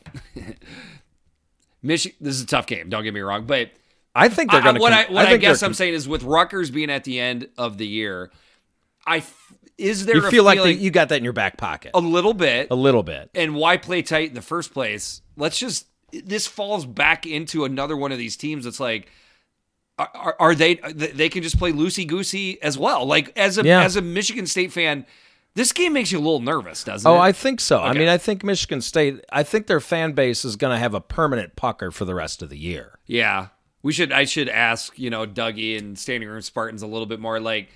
Michigan. This is a tough game. Don't get me wrong, but I think they're going to. What I, what I, I guess I'm saying is with Rutgers being at the end of the year, I is there you feel like the, you got that in your back pocket a little bit, a little bit, and why play tight in the first place? Let's just this falls back into another one of these teams that's like are, are they they can just play loosey goosey as well like as a yeah. as a michigan state fan this game makes you a little nervous doesn't oh, it? oh, i think so okay. i mean i think michigan state i think their fan base is going to have a permanent pucker for the rest of the year yeah we should i should ask you know dougie and standing room spartans a little bit more like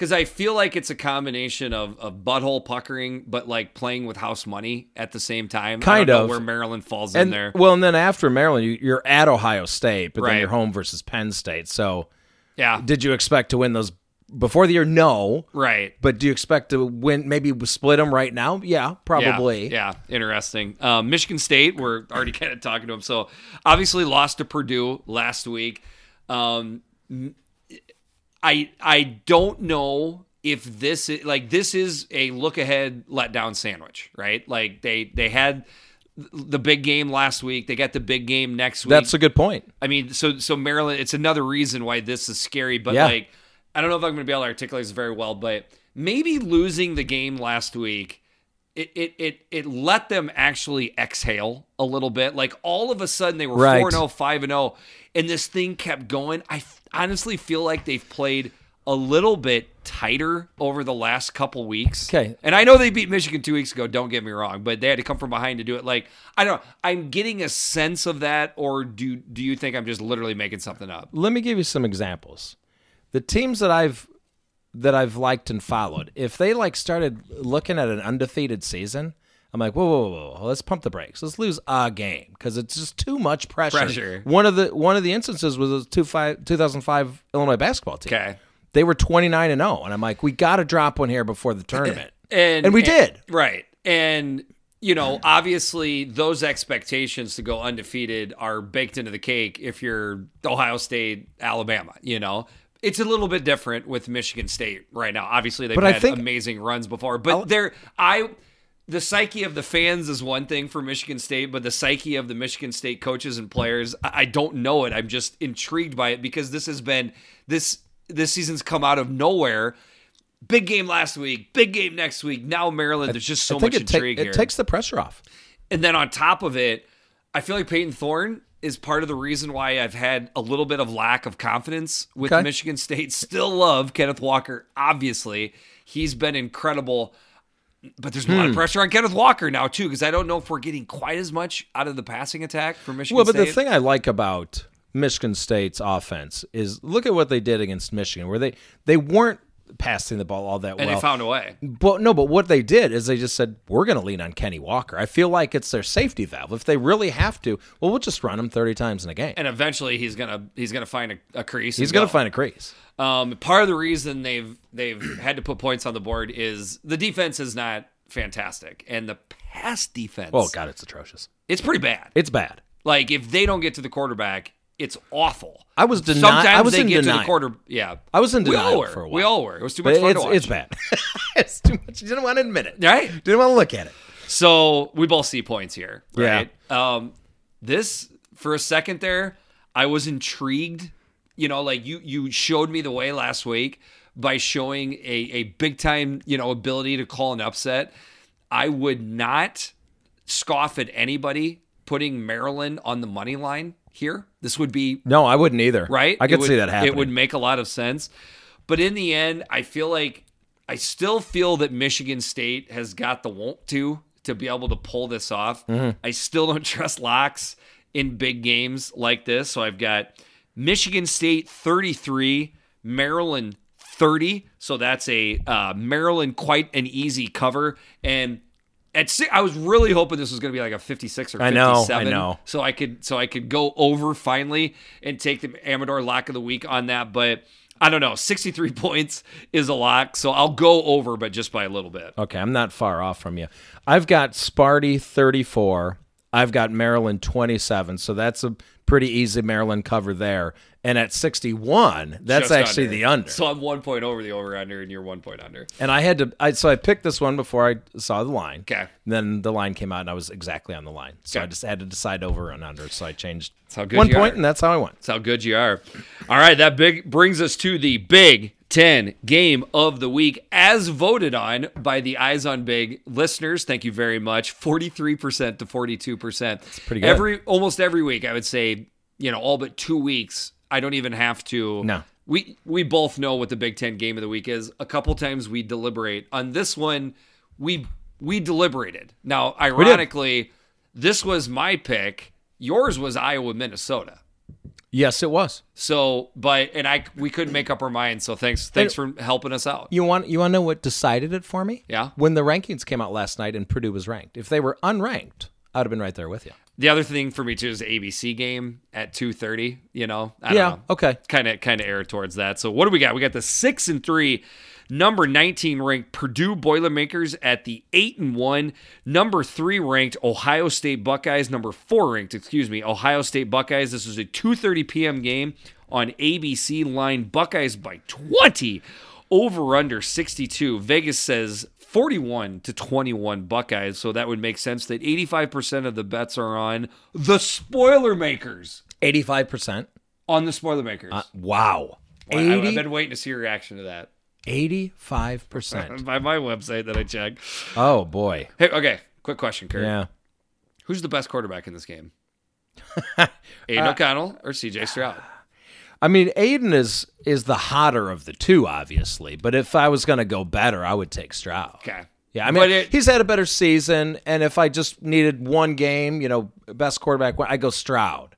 because I feel like it's a combination of, of butthole puckering, but like playing with house money at the same time. Kind of where Maryland falls and, in there. Well, and then after Maryland, you, are at Ohio State, but right. then you're home versus Penn State. So, yeah, did you expect to win those before the year? No, right. But do you expect to win? Maybe split them right now? Yeah, probably. Yeah, yeah. interesting. Um, Michigan State, we're already kind of talking to them. So obviously lost to Purdue last week. Um, I I don't know if this is like this is a look ahead letdown sandwich, right? Like they they had the big game last week. They got the big game next week. That's a good point. I mean, so so Maryland, it's another reason why this is scary. But yeah. like, I don't know if I'm going to be able to articulate this very well, but maybe losing the game last week, it it it it let them actually exhale a little bit. Like all of a sudden they were four 0 5 0, and this thing kept going. I honestly feel like they've played a little bit tighter over the last couple weeks. Okay. And I know they beat Michigan two weeks ago, don't get me wrong, but they had to come from behind to do it. Like, I don't know. I'm getting a sense of that, or do do you think I'm just literally making something up? Let me give you some examples. The teams that I've that I've liked and followed, if they like started looking at an undefeated season, I'm like, whoa, whoa, whoa, whoa, let's pump the brakes. Let's lose a game because it's just too much pressure. Pressure. One of the one of the instances was a two five, 2005 Illinois basketball team. Okay. They were 29 and 0, and I'm like, we got to drop one here before the tournament, and and we and, did. Right, and you know, obviously, those expectations to go undefeated are baked into the cake if you're Ohio State, Alabama. You know, it's a little bit different with Michigan State right now. Obviously, they've But had think- amazing runs before, but they're I. The psyche of the fans is one thing for Michigan State, but the psyche of the Michigan State coaches and players, I don't know it. I'm just intrigued by it because this has been this this season's come out of nowhere. Big game last week, big game next week. Now Maryland, there's just so I think much it, ta- intrigue it here. takes the pressure off. And then on top of it, I feel like Payton Thorne is part of the reason why I've had a little bit of lack of confidence with Okay. Michigan State. Still love Kenneth Walker, obviously. He's been incredible. But there's a Hmm. lot of pressure on Kenneth Walker now, too, because I don't know if we're getting quite as much out of the passing attack for Michigan Well, but State. the thing I like about Michigan State's offense is look at what they did against Michigan, where they they weren't passing the ball all that way. and well. they found a way. But no, but what they did is they just said we're going to lean on Kenny Walker. I feel like it's their safety valve. If they really have to, well, we'll just run him thirty times in a game. And eventually he's gonna he's gonna find a, a crease. He's going to find a crease. Um, part of the reason they've they've had to put points on the board is the defense is not fantastic, and the pass defense. Oh God, it's atrocious. it's pretty bad. It's bad. Like if they don't get to the quarterback, it's awful. I was deni- Sometimes I was they in get to the quarter. Yeah, I was in we all were. for a while. We all were. It was too But much fun it's to watch. it's bad. it's too much. You didn't want to admit it. right? Didn't want to look at it. So we both see points here, Yeah. right? Um, this for a second there, I was intrigued. You know, like you you showed me the way last week by showing a a big time you know ability to call an upset. I would not scoff at anybody putting Maryland on the money line here. This would be No, I wouldn't either. right. I could would- see that happening. It would make a lot of sense. But in the end, I feel like I still feel that Michigan State has got the won't to to be able to pull this off. Mm-hmm. I still don't trust locks in big games like this. So I've got Michigan State 33, Maryland 30. So that's a uh, Maryland quite an easy cover. And at si I was really hoping this was going to be like a 56 or I know, I 57. know. So I could so I could go over finally and take the Amador lock of the week on that. But I don't know. 63 points is a lock. So I'll go over, but just by a little bit. Okay, I'm not far off from you. I've got Sparty 34. I've got Maryland 27. So that's a pretty easy Maryland cover there. And at 61, that's Just actually the under. So I'm one point over the over under, and you're one point under. and I had to, I, so I picked this one before I saw the line. Okay. Then the line came out and I was exactly on the line. So Okay. I just had to decide over and under. So I changed how good one point and that's how I went. That's how good you are. All right, that big brings us to the Big Ten game of the week, as voted on by the Eyes on Big listeners. Thank you very much. Forty-three percent to forty-two percent. That's pretty good. Every almost every week, I would say, you know, all but two weeks. I don't even have to. No. We we both know what the Big Ten game of the week is. A couple times we deliberate on this one. We we deliberated. Now, ironically, this was my pick. Yours was Iowa, Minnesota. Yes, it was. So, but and I we couldn't make up our minds. So thanks thanks for helping us out. You want you want to know what decided it for me? Yeah. When the rankings came out last night and Purdue was ranked. If they were unranked, I'd have been right there with you. The other thing for me too is the ABC game at two thirty. You know, I Yeah, don't know. okay. Kind of kind of err towards that. So what do we got? We got the six and three, number nineteen ranked Purdue Boilermakers at the eight and one, number three ranked Ohio State Buckeyes, number four ranked, excuse me, Ohio State Buckeyes. This is a two thirty p.m. game on ABC. Line Buckeyes by twenty. Over under 62. Vegas says 41 to 21 Buckeyes. So that would make sense that 85% of the bets are on the spoiler makers. Eighty-five percent. On the spoiler makers. Wow. I, have been waiting to see your reaction to that. Eighty-five percent. By my website that I checked. Oh boy. Hey, okay. Quick question, Kurt. Yeah. Who's the best quarterback in this game? Uh, O'Connell or CJ Stroud? I mean, Aidan is is the hotter of the two, obviously. But if I was going to go better, I would take Stroud. Okay. Yeah, I mean, it- he's had a better season, and if I just needed one game, you know, best quarterback, I go Stroud.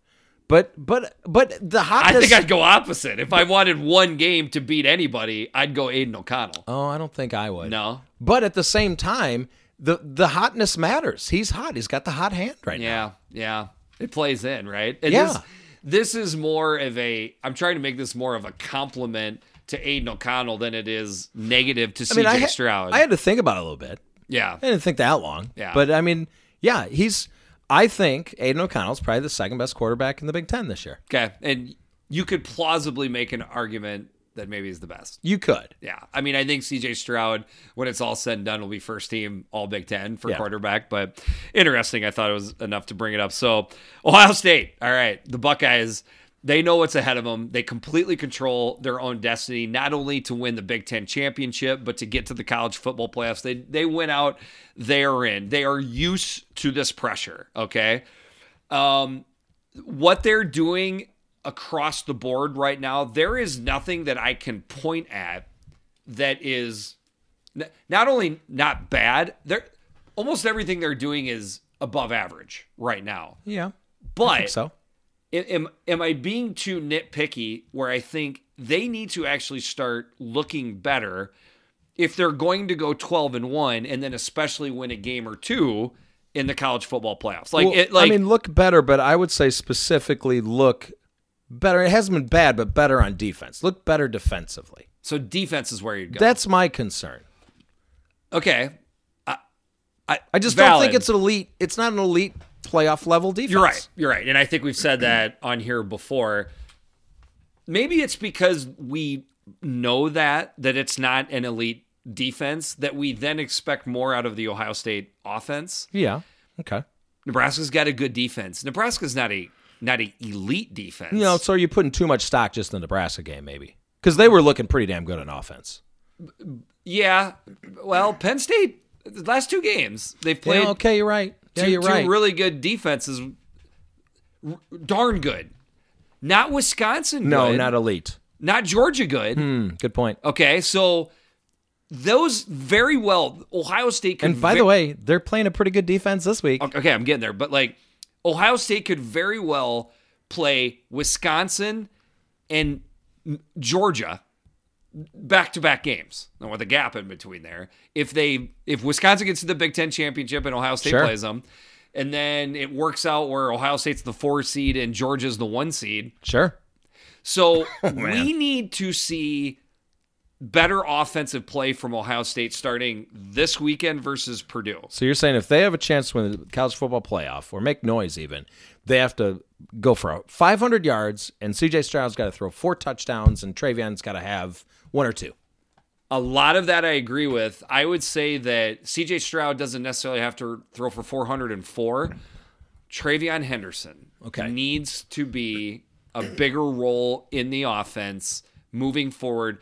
But but but the hotness. I think I'd go opposite. If I wanted one game to beat anybody, I'd go Aidan O'Connell. oh, I don't think I would. No. But at the same time, the the hotness matters. He's hot. He's got the hot hand right now. Yeah, yeah. It plays in, right? And Yeah. This, this is more of a. I'm trying to make this more of a compliment to Aidan O'Connell than it is negative to I mean, CJ I, ha- Stroud. I had to think about it a little bit. yeah, I didn't think that long. Yeah. But I mean, yeah, he's. I think Aidan O'Connell's probably the second best quarterback in the Big Ten this year. okay. And you could plausibly make an argument that maybe he's the best. You could. Yeah, I mean, I think CJ Stroud, when it's all said and done, will be first team All Big Ten for Yeah. quarterback. But interesting, I thought it was enough to bring it up. So Ohio State, all right, the Buckeyes, they know what's ahead of them. They completely control their own destiny, not only to win the Big Ten championship, but to get to the college football playoffs. They they went out, they are in. They are used to this pressure. Okay, um, what they're doing across the board right now, there is nothing that I can point at that is not only not bad, they're almost everything they're doing is above average right now. Yeah. But so. am, am am I being too nitpicky where I think they need to actually start looking better if they're going to go 12 and 1 and then especially win a game or two in the college football playoffs. Like Well, it like I mean, look better, but I would say specifically look better. It hasn't been bad, but better on defense. Look better defensively. so defense is where you'd go. That's my concern. okay. I, I, I just don't think it's elite. It's not an elite playoff level defense. You're right. You're right. And I think we've said that on here before. Maybe it's because we know that that it's not an elite defense that we then expect more out of the Ohio State offense. Yeah. Okay. Nebraska's got a good defense. Nebraska's not a not an elite defense. You know, so are you putting too much stock just in the Nebraska game, maybe? Because they were looking pretty damn good on offense. Yeah. Well, Penn State the last two games they've played Yeah, okay, you're right. Yeah, two, you're two right. really good defenses. r- darn good. Not Wisconsin No, not elite. not Georgia good. Hmm, good point. Okay, so those very well Ohio State could And by ve- the way, they're playing a pretty good defense this week. Okay, I'm getting there, but like Ohio State could very well play Wisconsin and Georgia back to back games. And with a gap in between there. If they if Wisconsin gets to the Big Ten championship and Ohio State Sure. plays them, and then it works out where Ohio State's the four seed and Georgia's the one seed. Sure. So Oh, we need to see better offensive play from Ohio State starting this weekend versus Purdue. So you're saying if they have a chance to win the college football playoff or make noise even, they have to go for 500 yards and CJ Stroud's got to throw four touchdowns and TreVeyon's got to have one or two. A lot of that I agree with. I would say that CJ Stroud doesn't necessarily have to throw for 404. TreVeyon Henderson Okay. needs to be a bigger role in the offense moving forward.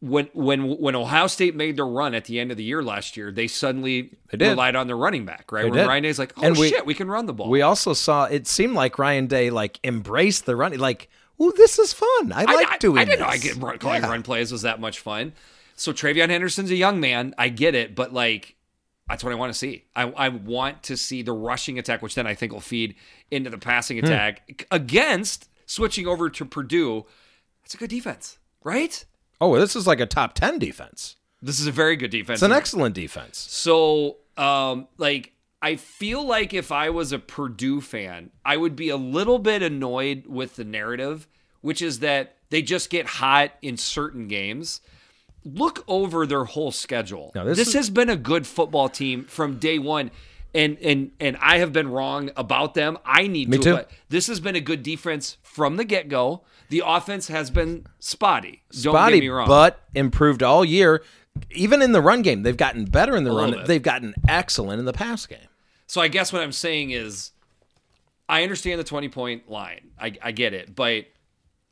When when when Ohio State made their run at the end of the year last year, they suddenly They relied on their running back, right? They when did. Ryan Day's like, oh And shit, we can run the ball. We also saw it seemed like Ryan Day like embraced the running like, oh, this is fun. I like I, doing I didn't know I get run, calling Yeah. run plays was that much fun. So TreVeyon Henderson's a young man. I get it, but like that's what I want to see. I, I want to see the rushing attack, which then I think will feed into the Hmm. passing attack against switching over to Purdue. That's a good defense, right? Oh, this is like a top 10 defense. This is a very good defense. It's an excellent defense. So, um, like, I feel like if I was a Purdue fan, I would be a little bit annoyed with the narrative, which is that they just get hot in certain games. Look over their whole schedule. No, this this is- has been a good football team from day one. And and and I have been wrong about them. I need Me to. too. But this has been a good defense from the get go. The offense has been spotty. Don't Spotty, get me wrong. but improved all year. Even in the run game, they've gotten better in the little run. They've gotten excellent in the pass game. So I guess what I'm saying is, I understand the 20 point line. I, I get it, but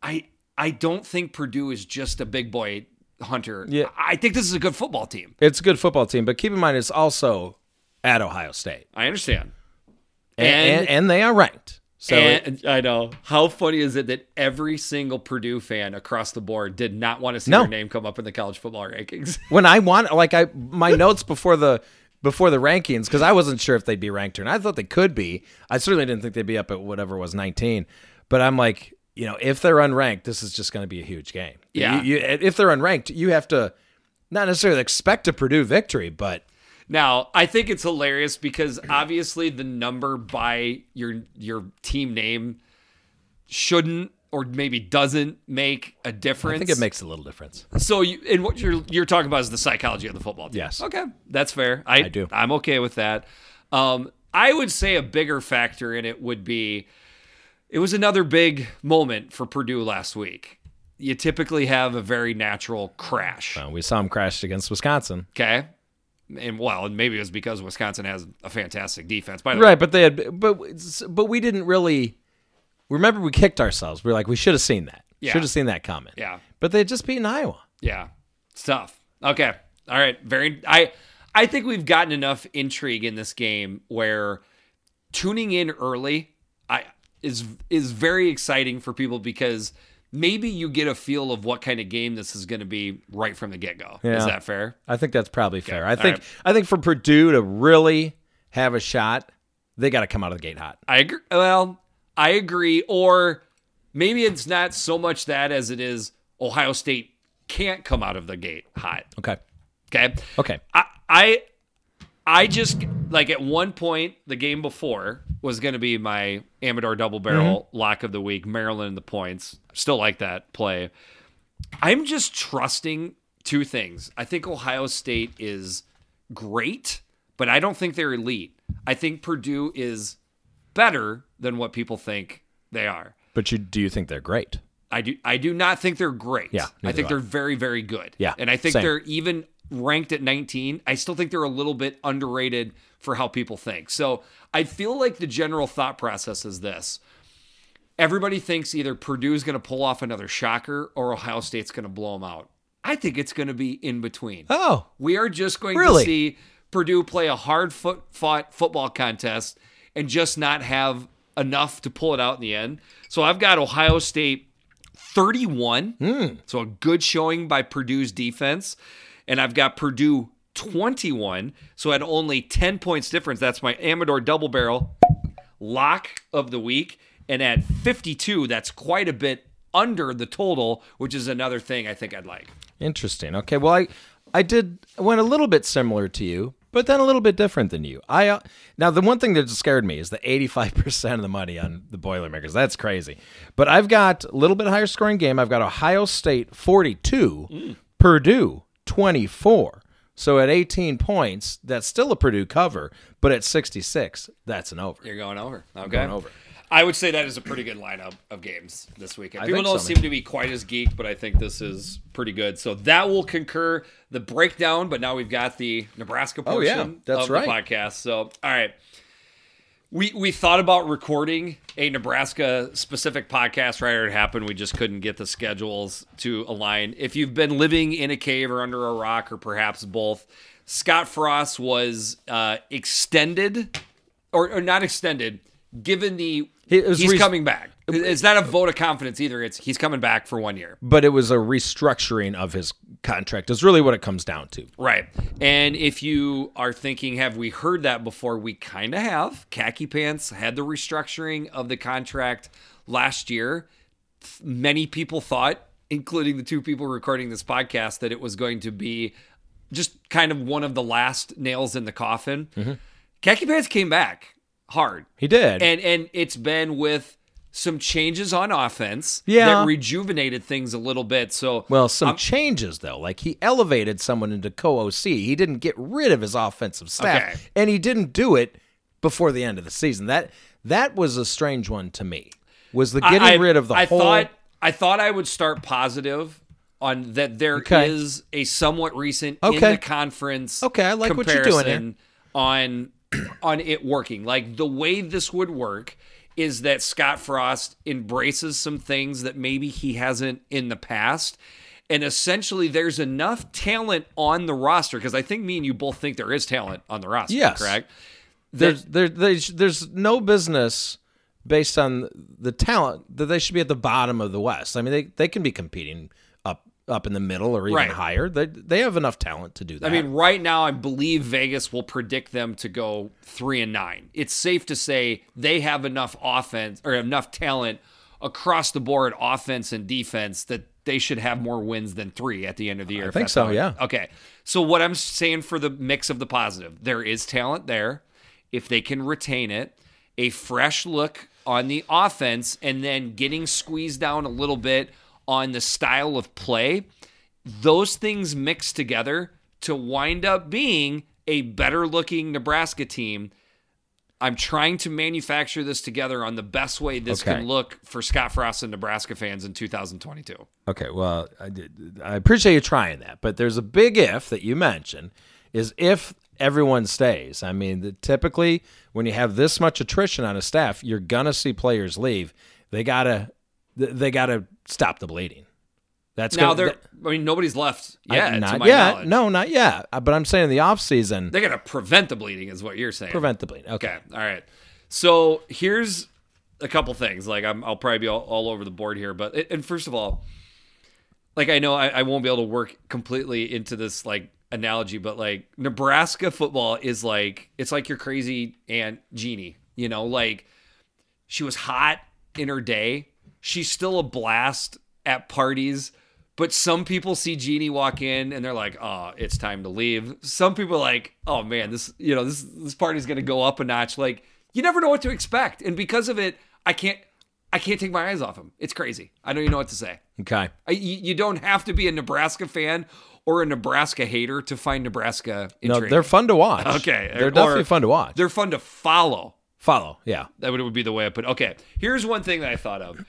I I don't think Purdue is just a big boy hunter. Yeah. I think this is a good football team. It's a good football team, but keep in mind it's also at Ohio State, I understand. and And- and, they are ranked. So and I know how funny is it that every single Purdue fan across the board did not want to see No. their name come up in the college football rankings. when I want, like I my notes before the before the rankings, because I wasn't sure if they'd be ranked or not. I thought they could be. I certainly didn't think they'd be up at whatever was 19. But I'm like, you know, if they're unranked, this is just going to be a huge game. Yeah. You, you, if they're unranked, you have to not necessarily expect a Purdue victory, but Now, I think it's hilarious because obviously the number by your your team name shouldn't or maybe doesn't make a difference. I think it makes a little difference. So you and what you're you're talking about is the psychology of the football team. Yes. Okay, that's fair. I, I do. I'm okay with that. Um, I would say a bigger factor in it would be it was another big moment for Purdue last week. You typically have a very natural crash. Uh, we saw him crash against Wisconsin. Okay. And well, and maybe it was because Wisconsin has a fantastic defense. By the way, Right, but they had, but but we didn't really. Remember, we kicked ourselves. We are like, we should have seen that. Yeah. Should have seen that coming. Yeah. But they had just beaten Iowa. Yeah. It's tough. Okay. All right. Very I I think we've gotten enough intrigue in this game where tuning in early I is is very exciting for people because maybe you get a feel of what kind of game this is going to be right from the get-go. Yeah. Is that fair? I think that's probably fair. I think right. I think for Purdue to really have a shot, they got to come out of the gate hot. I agree. Well, I agree or maybe it's not so much that as it is Ohio State can't come out of the gate hot. Okay. Okay? Okay. I I I just like at one point the game before was going to be my Amador double barrel mm-hmm. lock of the week, Maryland and the points. Still like that play. I'm just trusting two things. I think Ohio State is great, but I don't think they're elite. I think Purdue is better than what people think they are. But you do you think they're great? I do I do not think they're great. Yeah, I think they're very very good. Yeah, and I think same. they're even ranked at 19. I still think they're a little bit underrated for how people think. So I feel like the general thought process is this: everybody thinks either Purdue's going to pull off another shocker or Ohio State's going to blow them out. I think it's going to be in between. Oh, We are just going Really? to see Purdue play a hard foot fought football contest and just not have enough to pull it out in the end. So I've got Ohio State 31. Hmm. So a good showing by Purdue's defense. And I've got Purdue 21. So at only 10 points difference, that's my Amador double barrel lock of the week. And at 52, that's quite a bit under the total, which is another thing I think I'd like. Interesting. Okay. Well, I I did went a little bit similar to you, but then a little bit different than you. I uh, now the one thing that scared me is the 85% of the money on the Boilermakers. That's crazy. But I've got a little bit higher scoring game. I've got Ohio State 42, Purdue 24. So at 18 points, that's still a Purdue cover, but at 66, that's an over. You're going over. Okay. going over. I would say that is a pretty good lineup of games this weekend. I People don't so, seem to be quite as geeked, but I think this is pretty good. So that will concur the breakdown. But now we've got the Nebraska portion Oh, yeah. That's of right. the podcast. So all right, we we thought about recording a Nebraska specific podcast right it happened. We just couldn't get the schedules to align. If you've been living in a cave or under a rock, or perhaps both, Scott Frost was uh, extended or, or not extended. Given the He- it was he's re- coming back. It's not a vote of confidence either. It's he's coming back for one year. But it was a restructuring of his contract, is really what it comes down to. Right. And if you are thinking, have we heard that before? We kind of have. Khaki Pants had the restructuring of the contract last year. Many people thought, including the two people recording this podcast, that it was going to be just kind of one of the last nails in the coffin. Mm-hmm. Khaki Pants came back hard. He did. And and it's been with some changes on offense Yeah. that rejuvenated things a little bit. So Well, some changes though. Like he elevated someone into co-OC. He didn't get rid of his offensive staff, Okay. and he didn't do it before the end of the season. That that was a strange one to me. Was the getting I- rid of the I whole? thought I thought I would start positive on that there is Okay. a somewhat recent in the conference. Okay, I like what you're doing comparison on on it working. Like the way this would work is that Scott Frost embraces some things that maybe he hasn't in the past. And essentially, there's enough talent on the roster because I think me and you both think there is talent on the roster. Yes. correct. there's there, there's there's no business based on the talent that they should be at the bottom of the West. I mean, they they can be competing up in the middle or even Right. higher. They they have enough talent to do that. I mean, right now, I believe Vegas will predict them to go three and nine. It's safe to say they have enough offense or enough talent across the board, offense and defense, that they should have more wins than three at the end of the year. I think so, yeah. Okay. So what I'm saying for the mix of the positive, there is talent there. If they can retain it, a fresh look on the offense, and then getting squeezed down a little bit on the style of play, those things mix together to wind up being a better looking Nebraska team. I'm trying to manufacture this together on the best way this Okay. can look for Scott Frost and Nebraska fans in 2022. Okay, well, I, did, I appreciate you trying that, but there's a big if that you mentioned is if everyone stays. I mean, the, typically when you have this much attrition on a staff, you're gonna see players leave. They gotta th- they gotta stop the bleeding. That's Now they're, that- I mean, nobody's left I- yet. to not yet. knowledge. No, not yet. Uh, But I'm saying in the off season, They got to prevent the bleeding, is what you're saying. prevent the bleeding. Okay. Okay. All right. So here's a couple things. Like I'm, I'll probably be all, all over the board here, but and first of all, like I know I, I won't be able to work completely into this like analogy, but like Nebraska football is like it's like your crazy aunt Jeannie. You know, like she was hot in her day. She's still a blast at parties. But some people see Jeannie walk in and they're like, "Oh, it's time to leave." Some people are like, "Oh man, this you know this this party's gonna go up a notch." Like you never know what to expect, and because of it, I can't I can't take my eyes off him. It's crazy. I don't even know what to say. Okay. I, you, you don't have to be a Nebraska fan or a Nebraska hater to find Nebraska No, they're fun to watch. okay. They're or definitely fun to watch. They're fun to follow. Follow. Yeah. That would, would be the way I put it. Okay, here's one thing that I thought of.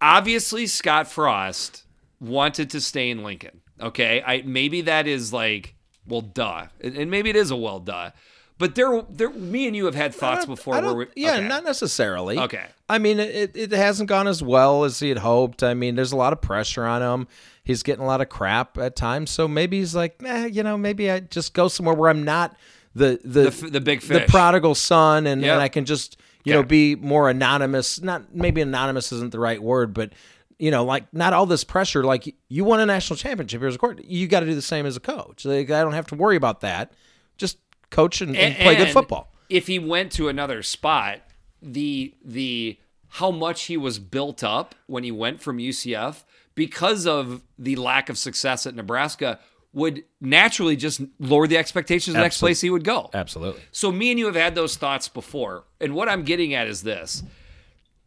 Obviously, Scott Frost wanted to stay in Lincoln. Okay, I maybe that is like, well, duh, and maybe it is a well, duh. But there, there, me and you have had thoughts before where we, yeah, okay. not necessarily. Okay. I mean, it, it hasn't gone as well as he had hoped. I mean, there's a lot of pressure on him. He's getting a lot of crap at times. So maybe he's like, eh, you know, maybe I just go somewhere where I'm not the the The the big the prodigal son, and, Yeah. and I can just You know, be more anonymous. Not maybe anonymous isn't the right word, but you know, like not all this pressure. Like you won a national championship as a court, you got to do the same as a coach. Like, I don't have to worry about that. Just coach and, and play good football. If he went to another spot, the the how much he was built up when he went from UCF because of the lack of success at Nebraska would naturally just lower the expectations of the next place he would go. Absolutely. So me and you have had those thoughts before. And what I'm getting at is this.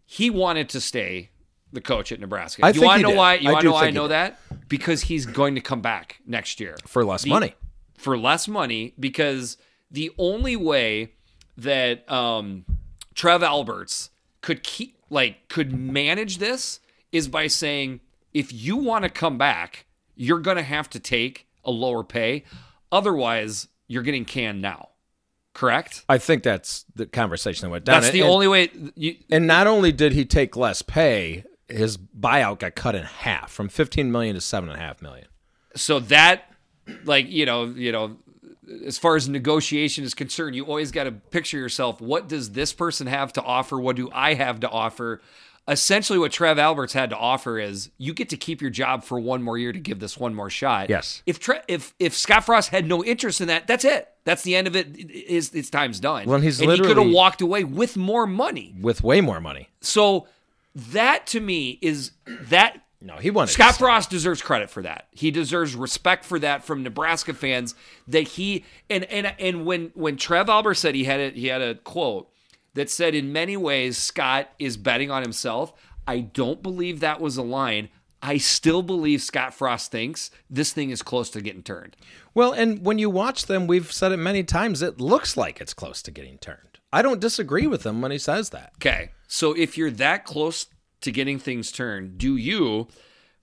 He wanted to stay the coach at Nebraska. I you want to know did. why? You I want to know why I know did. that? Because he's going to come back next year For less The- money. For less money, because the only way that um, Trev Alberts could keep like could manage this is by saying if you want to come back, you're going to have to take a lower pay. Otherwise, you're getting canned now. Correct? I think that's the conversation that went down. That's the And- only way you And not only did he take less pay, his buyout got cut in half from 15 million to seven and a half million. so that like you know you know as far as negotiation is concerned you always got to picture yourself what does this person have to offer what do i have to offer essentially what trev alberts had to offer is you get to keep your job for one more year to give this one more shot Yes. if Tre- if if scott frost had no interest in that that's it that's the end of it is it's time's done Well, he's and he could have walked away with more money with way more money. so that to me is that No, he wanted Scott Frost deserves credit for that. He deserves respect for that from Nebraska fans. That he and and and when when Trev Albert said he had a he had a quote that said in many ways Scott is betting on himself. I don't believe that was a line. I still believe Scott Frost thinks this thing is close to getting turned. Well, and when you watch them, we've said it many times, it looks like it's close to getting turned. I don't disagree with him when he says that. Okay. So if you're that close to getting things turned, do you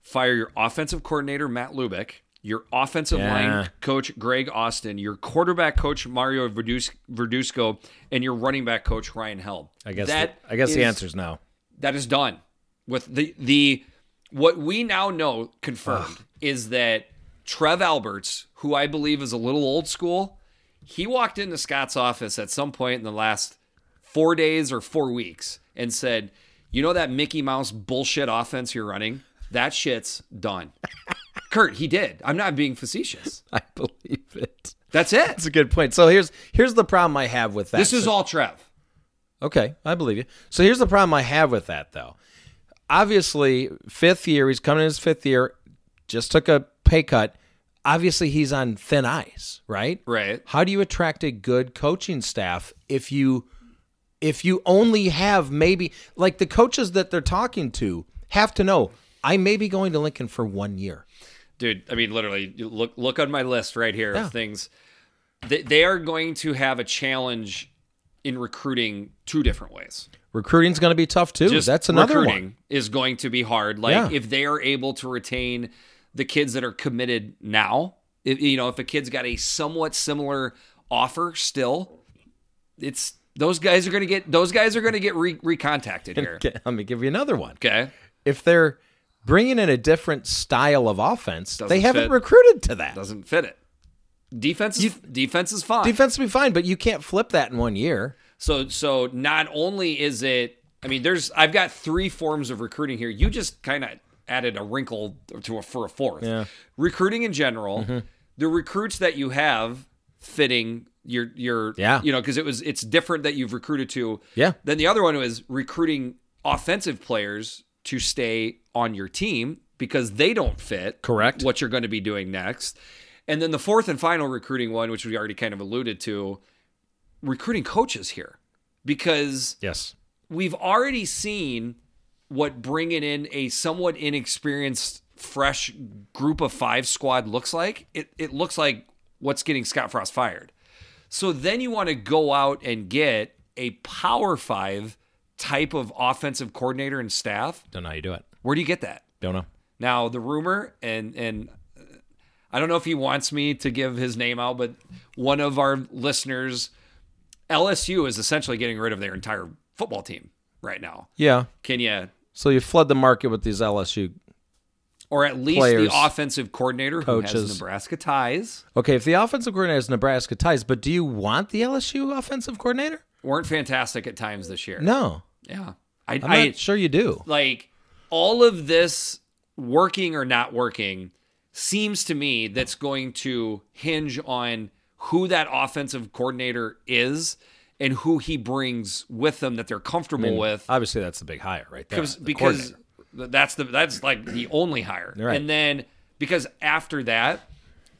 fire your offensive coordinator, Matt Lubick, your offensive Yeah. line coach, Greg Austin, your quarterback coach, Mario Verdus- Verduzco, and your running back coach, Ryan Held? I guess that the, I guess the answer is- no. that is done with the the what we now know confirmed is that Trev Alberts, who I believe is a little old school, he walked into Scott's office at some point in the last four days or four weeks and said, "You know that Mickey Mouse bullshit offense you're running? That shit's done." Kurt, he did. I'm not being facetious. I believe it. That's it. That's a good point. So here's here's the problem I have with that. This is So- all Trev. Okay, I believe you. So here's the problem I have with that, though. Obviously, fifth year, he's coming in his fifth year, just took a pay cut. Obviously, he's on thin ice, right? Right. How do you attract a good coaching staff if you if you only have maybe like the coaches that they're talking to have to know I may be going to Lincoln for one year. Dude i mean literally look look on my list right here Yeah. of things they, they are going to have a challenge in recruiting two different ways Recruiting's going to be tough too. just That's another recruiting one. is going to be hard like Yeah. if they are able to retain the kids that are committed now if you know if a kid's got a somewhat similar offer still it's those guys are going to get those guys are going to get re- recontacted here Okay, let me give you another one. okay If they're bringing in a different style of offense, they Doesn't haven't fit. recruited to that. doesn't fit it defense is, defense is fine Defense will be fine, but you can't flip that in one year. So so not only is it I mean there's I've got three forms of recruiting here. You just kind of added a wrinkle to a, for a fourth. Yeah. Recruiting in general, mm-hmm. the recruits that you have fitting your your Yeah. you know because it was it's different that you've recruited to. Yeah. Then the other one was recruiting offensive players to stay on your team because they don't fit Correct. what you're going to be doing next. And then the fourth and final recruiting one, which we already kind of alluded to, recruiting coaches here because Yes. we've already seen what bringing in a somewhat inexperienced fresh group of five squad looks like it, it looks like what's getting scott frost fired so then you want to go out and get a power five type of offensive coordinator and staff Don't know how you do it. Where do you get that Don't know. now the rumor and and uh, I don't know if he wants me to give his name out, but one of our listeners, LSU is essentially getting rid of their entire football team right now. Yeah. Can you, So you flood the market with these LSU. or at least Players, the offensive coordinator who has. Nebraska ties? Okay, if the offensive coordinator has Nebraska ties, but do you want the LSU offensive coordinator? weren't fantastic at times this year. No, Yeah. I, I'm I not sure you do. like all of this working or not working seems to me that's going to hinge on who that offensive coordinator is and who he brings with them that they're comfortable with Obviously, that's the big hire right there. because the because that's the that's like the only hire. Right. And then because after that,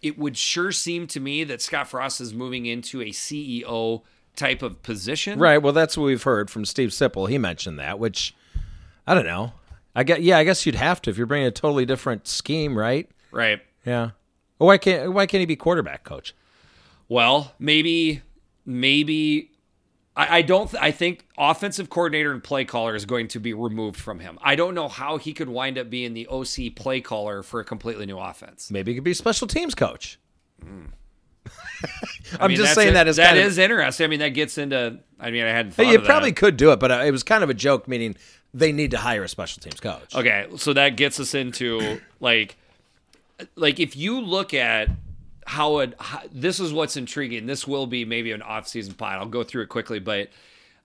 it would sure seem to me that Scott Frost is moving into a CEO type of position. right. Well, that's what we've heard from Steve Sipple. He mentioned that, which I don't know. I get. Yeah, I guess you'd have to if you're bringing a totally different scheme, right? Right. Yeah. Well, why can't Why can't he be quarterback coach? Well, maybe, maybe. I, don't. Th- I think offensive coordinator and play caller is going to be removed from him. I don't know how he could wind up being the OC play caller for a completely new offense. Maybe he could be special teams coach. I I'm mean, just saying it- that is that kind of- interesting. I mean, that gets into. I mean, I hadn't. Thought you of that. probably could do it, but uh, it was kind of a joke, meaning they need to hire a special teams coach. Okay, so that gets us into like, like if you look at how it, how, this is what's intriguing. This will be maybe an off-season pod. I'll go through it quickly, but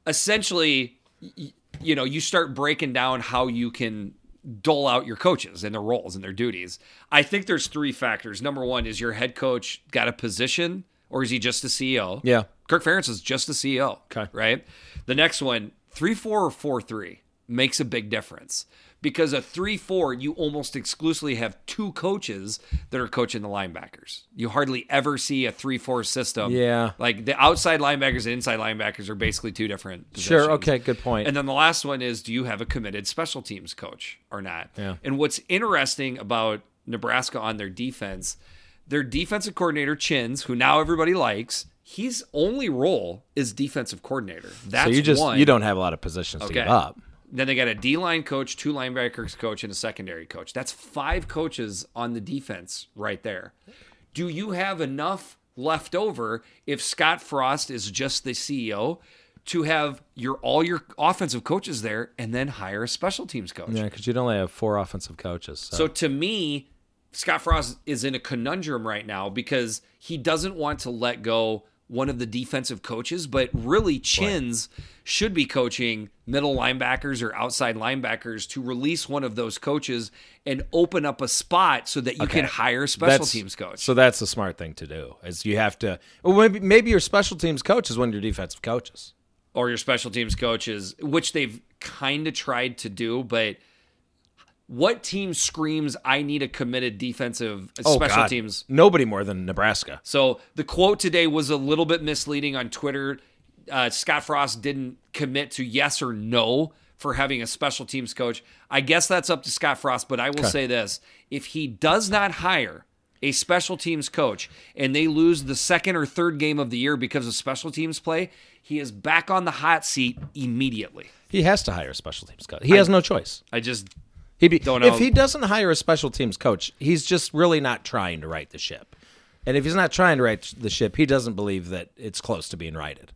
essentially, y- you know, you start breaking down how you can dole out your coaches and their roles and their duties. I think there's three factors. Number one is your head coach got a position, or is he just a CEO? Yeah. Kirk Ferentz is just the CEO. Okay. Right. The next one, three four or four three, makes a big difference because a three four, you almost exclusively have two coaches that are coaching the linebackers. You hardly ever see a three four system. Yeah. Like the outside linebackers and inside linebackers are basically two different. Sure. Okay. Good point. And then the last one is do you have a committed special teams coach or not? Yeah. And what's interesting about Nebraska on their defense, their defensive coordinator, Chins, who now everybody likes, his only role is defensive coordinator. That's so you just one. you don't have a lot of positions to give up. Then they got a D line coach, two linebackers coach, and a secondary coach. That's five coaches on the defense right there. Do you have enough left over if Scott Frost is just the CEO to have your all your offensive coaches there and then hire a special teams coach? Yeah, because you'd only have four offensive coaches. So, So to me, Scott Frost is in a conundrum right now because he doesn't want to let go one of the defensive coaches, but really Chins should be coaching middle linebackers or outside linebackers to release one of those coaches and open up a spot so that you can hire a special that's- teams coach. So that's the smart thing to do. Is you have to. Well, maybe maybe your special teams coach is one of your defensive coaches. or your special teams coaches, which they've kind of tried to do, but what team screams I need a committed defensive Oh, special God. teams Nobody more than Nebraska. So the quote today was a little bit misleading on Twitter. Uh, Scott Frost didn't commit to yes or no for having a special teams coach. I guess that's up to Scott Frost, but I will say this if he does not hire a special teams coach and they lose the second or third game of the year because of special teams play, he is back on the hot seat immediately. He has to hire a special teams coach. He has no choice. I just He'd be, Don't know. If he doesn't hire a special teams coach, he's just really not trying to right the ship. And if he's not trying to right the ship, he doesn't believe that it's close to being righted.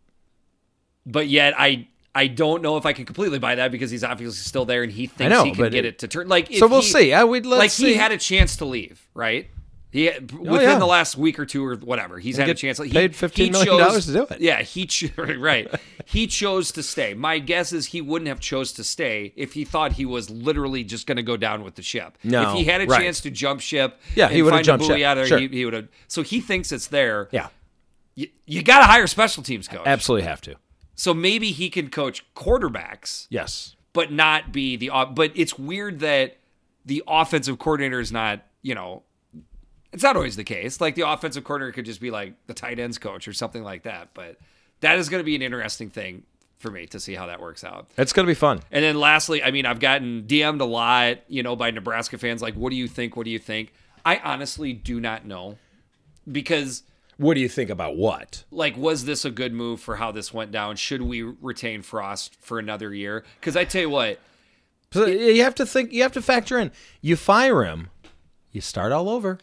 but yet I I don't know if I can completely buy that because he's obviously still there and he thinks know, he can get it- it to turn. Like, if So we'll he- see. I would let's like see. he had a chance to leave, right? He oh, within Oh, yeah. the last week or two or whatever, he's had a chance. He, paid $15 he million chose- to do it. Yeah, he cho- right. he chose to stay. My guess is he wouldn't have chose to stay if he thought he was literally just going to go down with the ship. No, if he had a right. chance to jump ship, Yeah, he find a jumped buoy ship. out there, Sure. he, he would have. So he thinks it's there. yeah, You, you got to hire special teams coach. absolutely have to. So maybe he can coach quarterbacks Yes. but not be the off- but it's weird that the offensive coordinator is not you know it's not always the case like the offensive coordinator could just be like the tight ends coach or something like that but that is going to be an interesting thing for me to see how that works out It's going to be fun. and then lastly i mean i've gotten dm'd a lot you know by nebraska fans like what do you think what do you think i honestly do not know because What do you think about what? like was this a good move for how this went down should we retain frost for another year because i tell you what So you have to think. You have to factor in. You fire him, you start all over.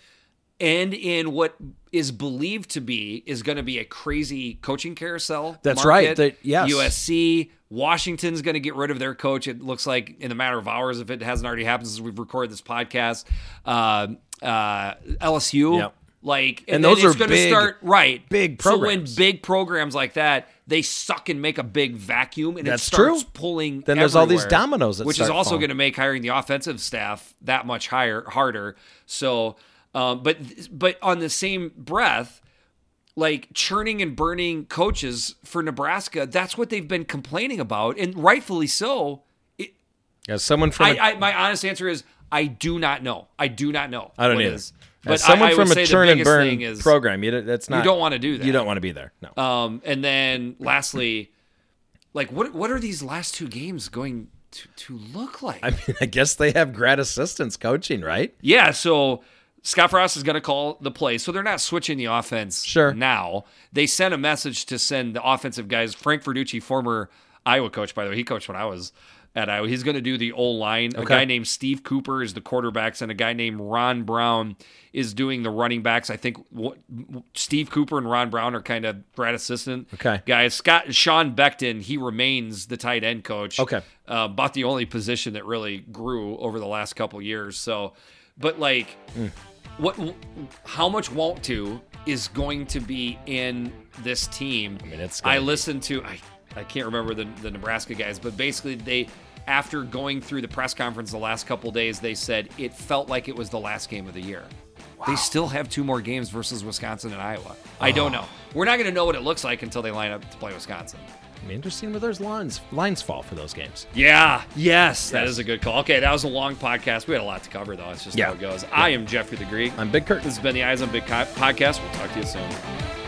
And in what is believed to be is going to be a crazy coaching carousel. That's market. right. That- yes. USC, Washington's going to get rid of their coach. It looks like in a matter of hours, if it hasn't already happened since we've recorded this podcast. Uh, uh, LSU, Yep. Like, and, And those it's are going to start right. big So when big programs like that, they suck and make a big vacuum, and That's it starts true. pulling. Then there's all these dominoes that which is also going to make hiring the offensive staff that much higher harder. So, um, but but on the same breath, like churning and burning coaches for Nebraska, that's what they've been complaining about, and rightfully so. It, As someone from I, a- I, my honest answer is I do not know. I do not know. I don't what either. is. As But someone I, I from a churn and burn is program, you don't- that's not. don't wanna do that. You don't want to be there. No. um, and then lastly, like what what are these last two games going to, to look like? I mean, I guess they have grad assistants coaching, right? yeah, so Scott Frost is going to call the play, so they're not switching the offense Sure. now. They sent a message to send the offensive guys. Frank Verduci, former Iowa coach, by the way, he coached when I was at Iowa. He's going to do the O line. A guy named Steve Cooper is the quarterbacks, and a guy named Ron Brown is doing the running backs. I think what, Steve Cooper and Ron Brown are kind of grad assistant Okay. guys. Scott Sean Beckton, he remains the tight end coach. Okay. uh, about the only position that really grew over the last couple years. So, but like, what, how much want to is going to be in this team? I mean, it's I listened to I I can't remember the the Nebraska guys, but basically they after going through the press conference the last couple days, they said it felt like it was the last game of the year. They still have two more games versus Wisconsin and Iowa. I uh-huh. don't know. We're not going to know what it looks like until they line up to play Wisconsin. Mean, interesting where those lines lines fall for those games. Yeah. Yes, that Yes. is a good call. Okay, that was a long podcast. We had a lot to cover, though. It's just Yeah. how it goes. I am Jeffrey the Greek. I'm Big Kurt. This has been the Eyes on Big Co- podcast. We'll talk to you soon.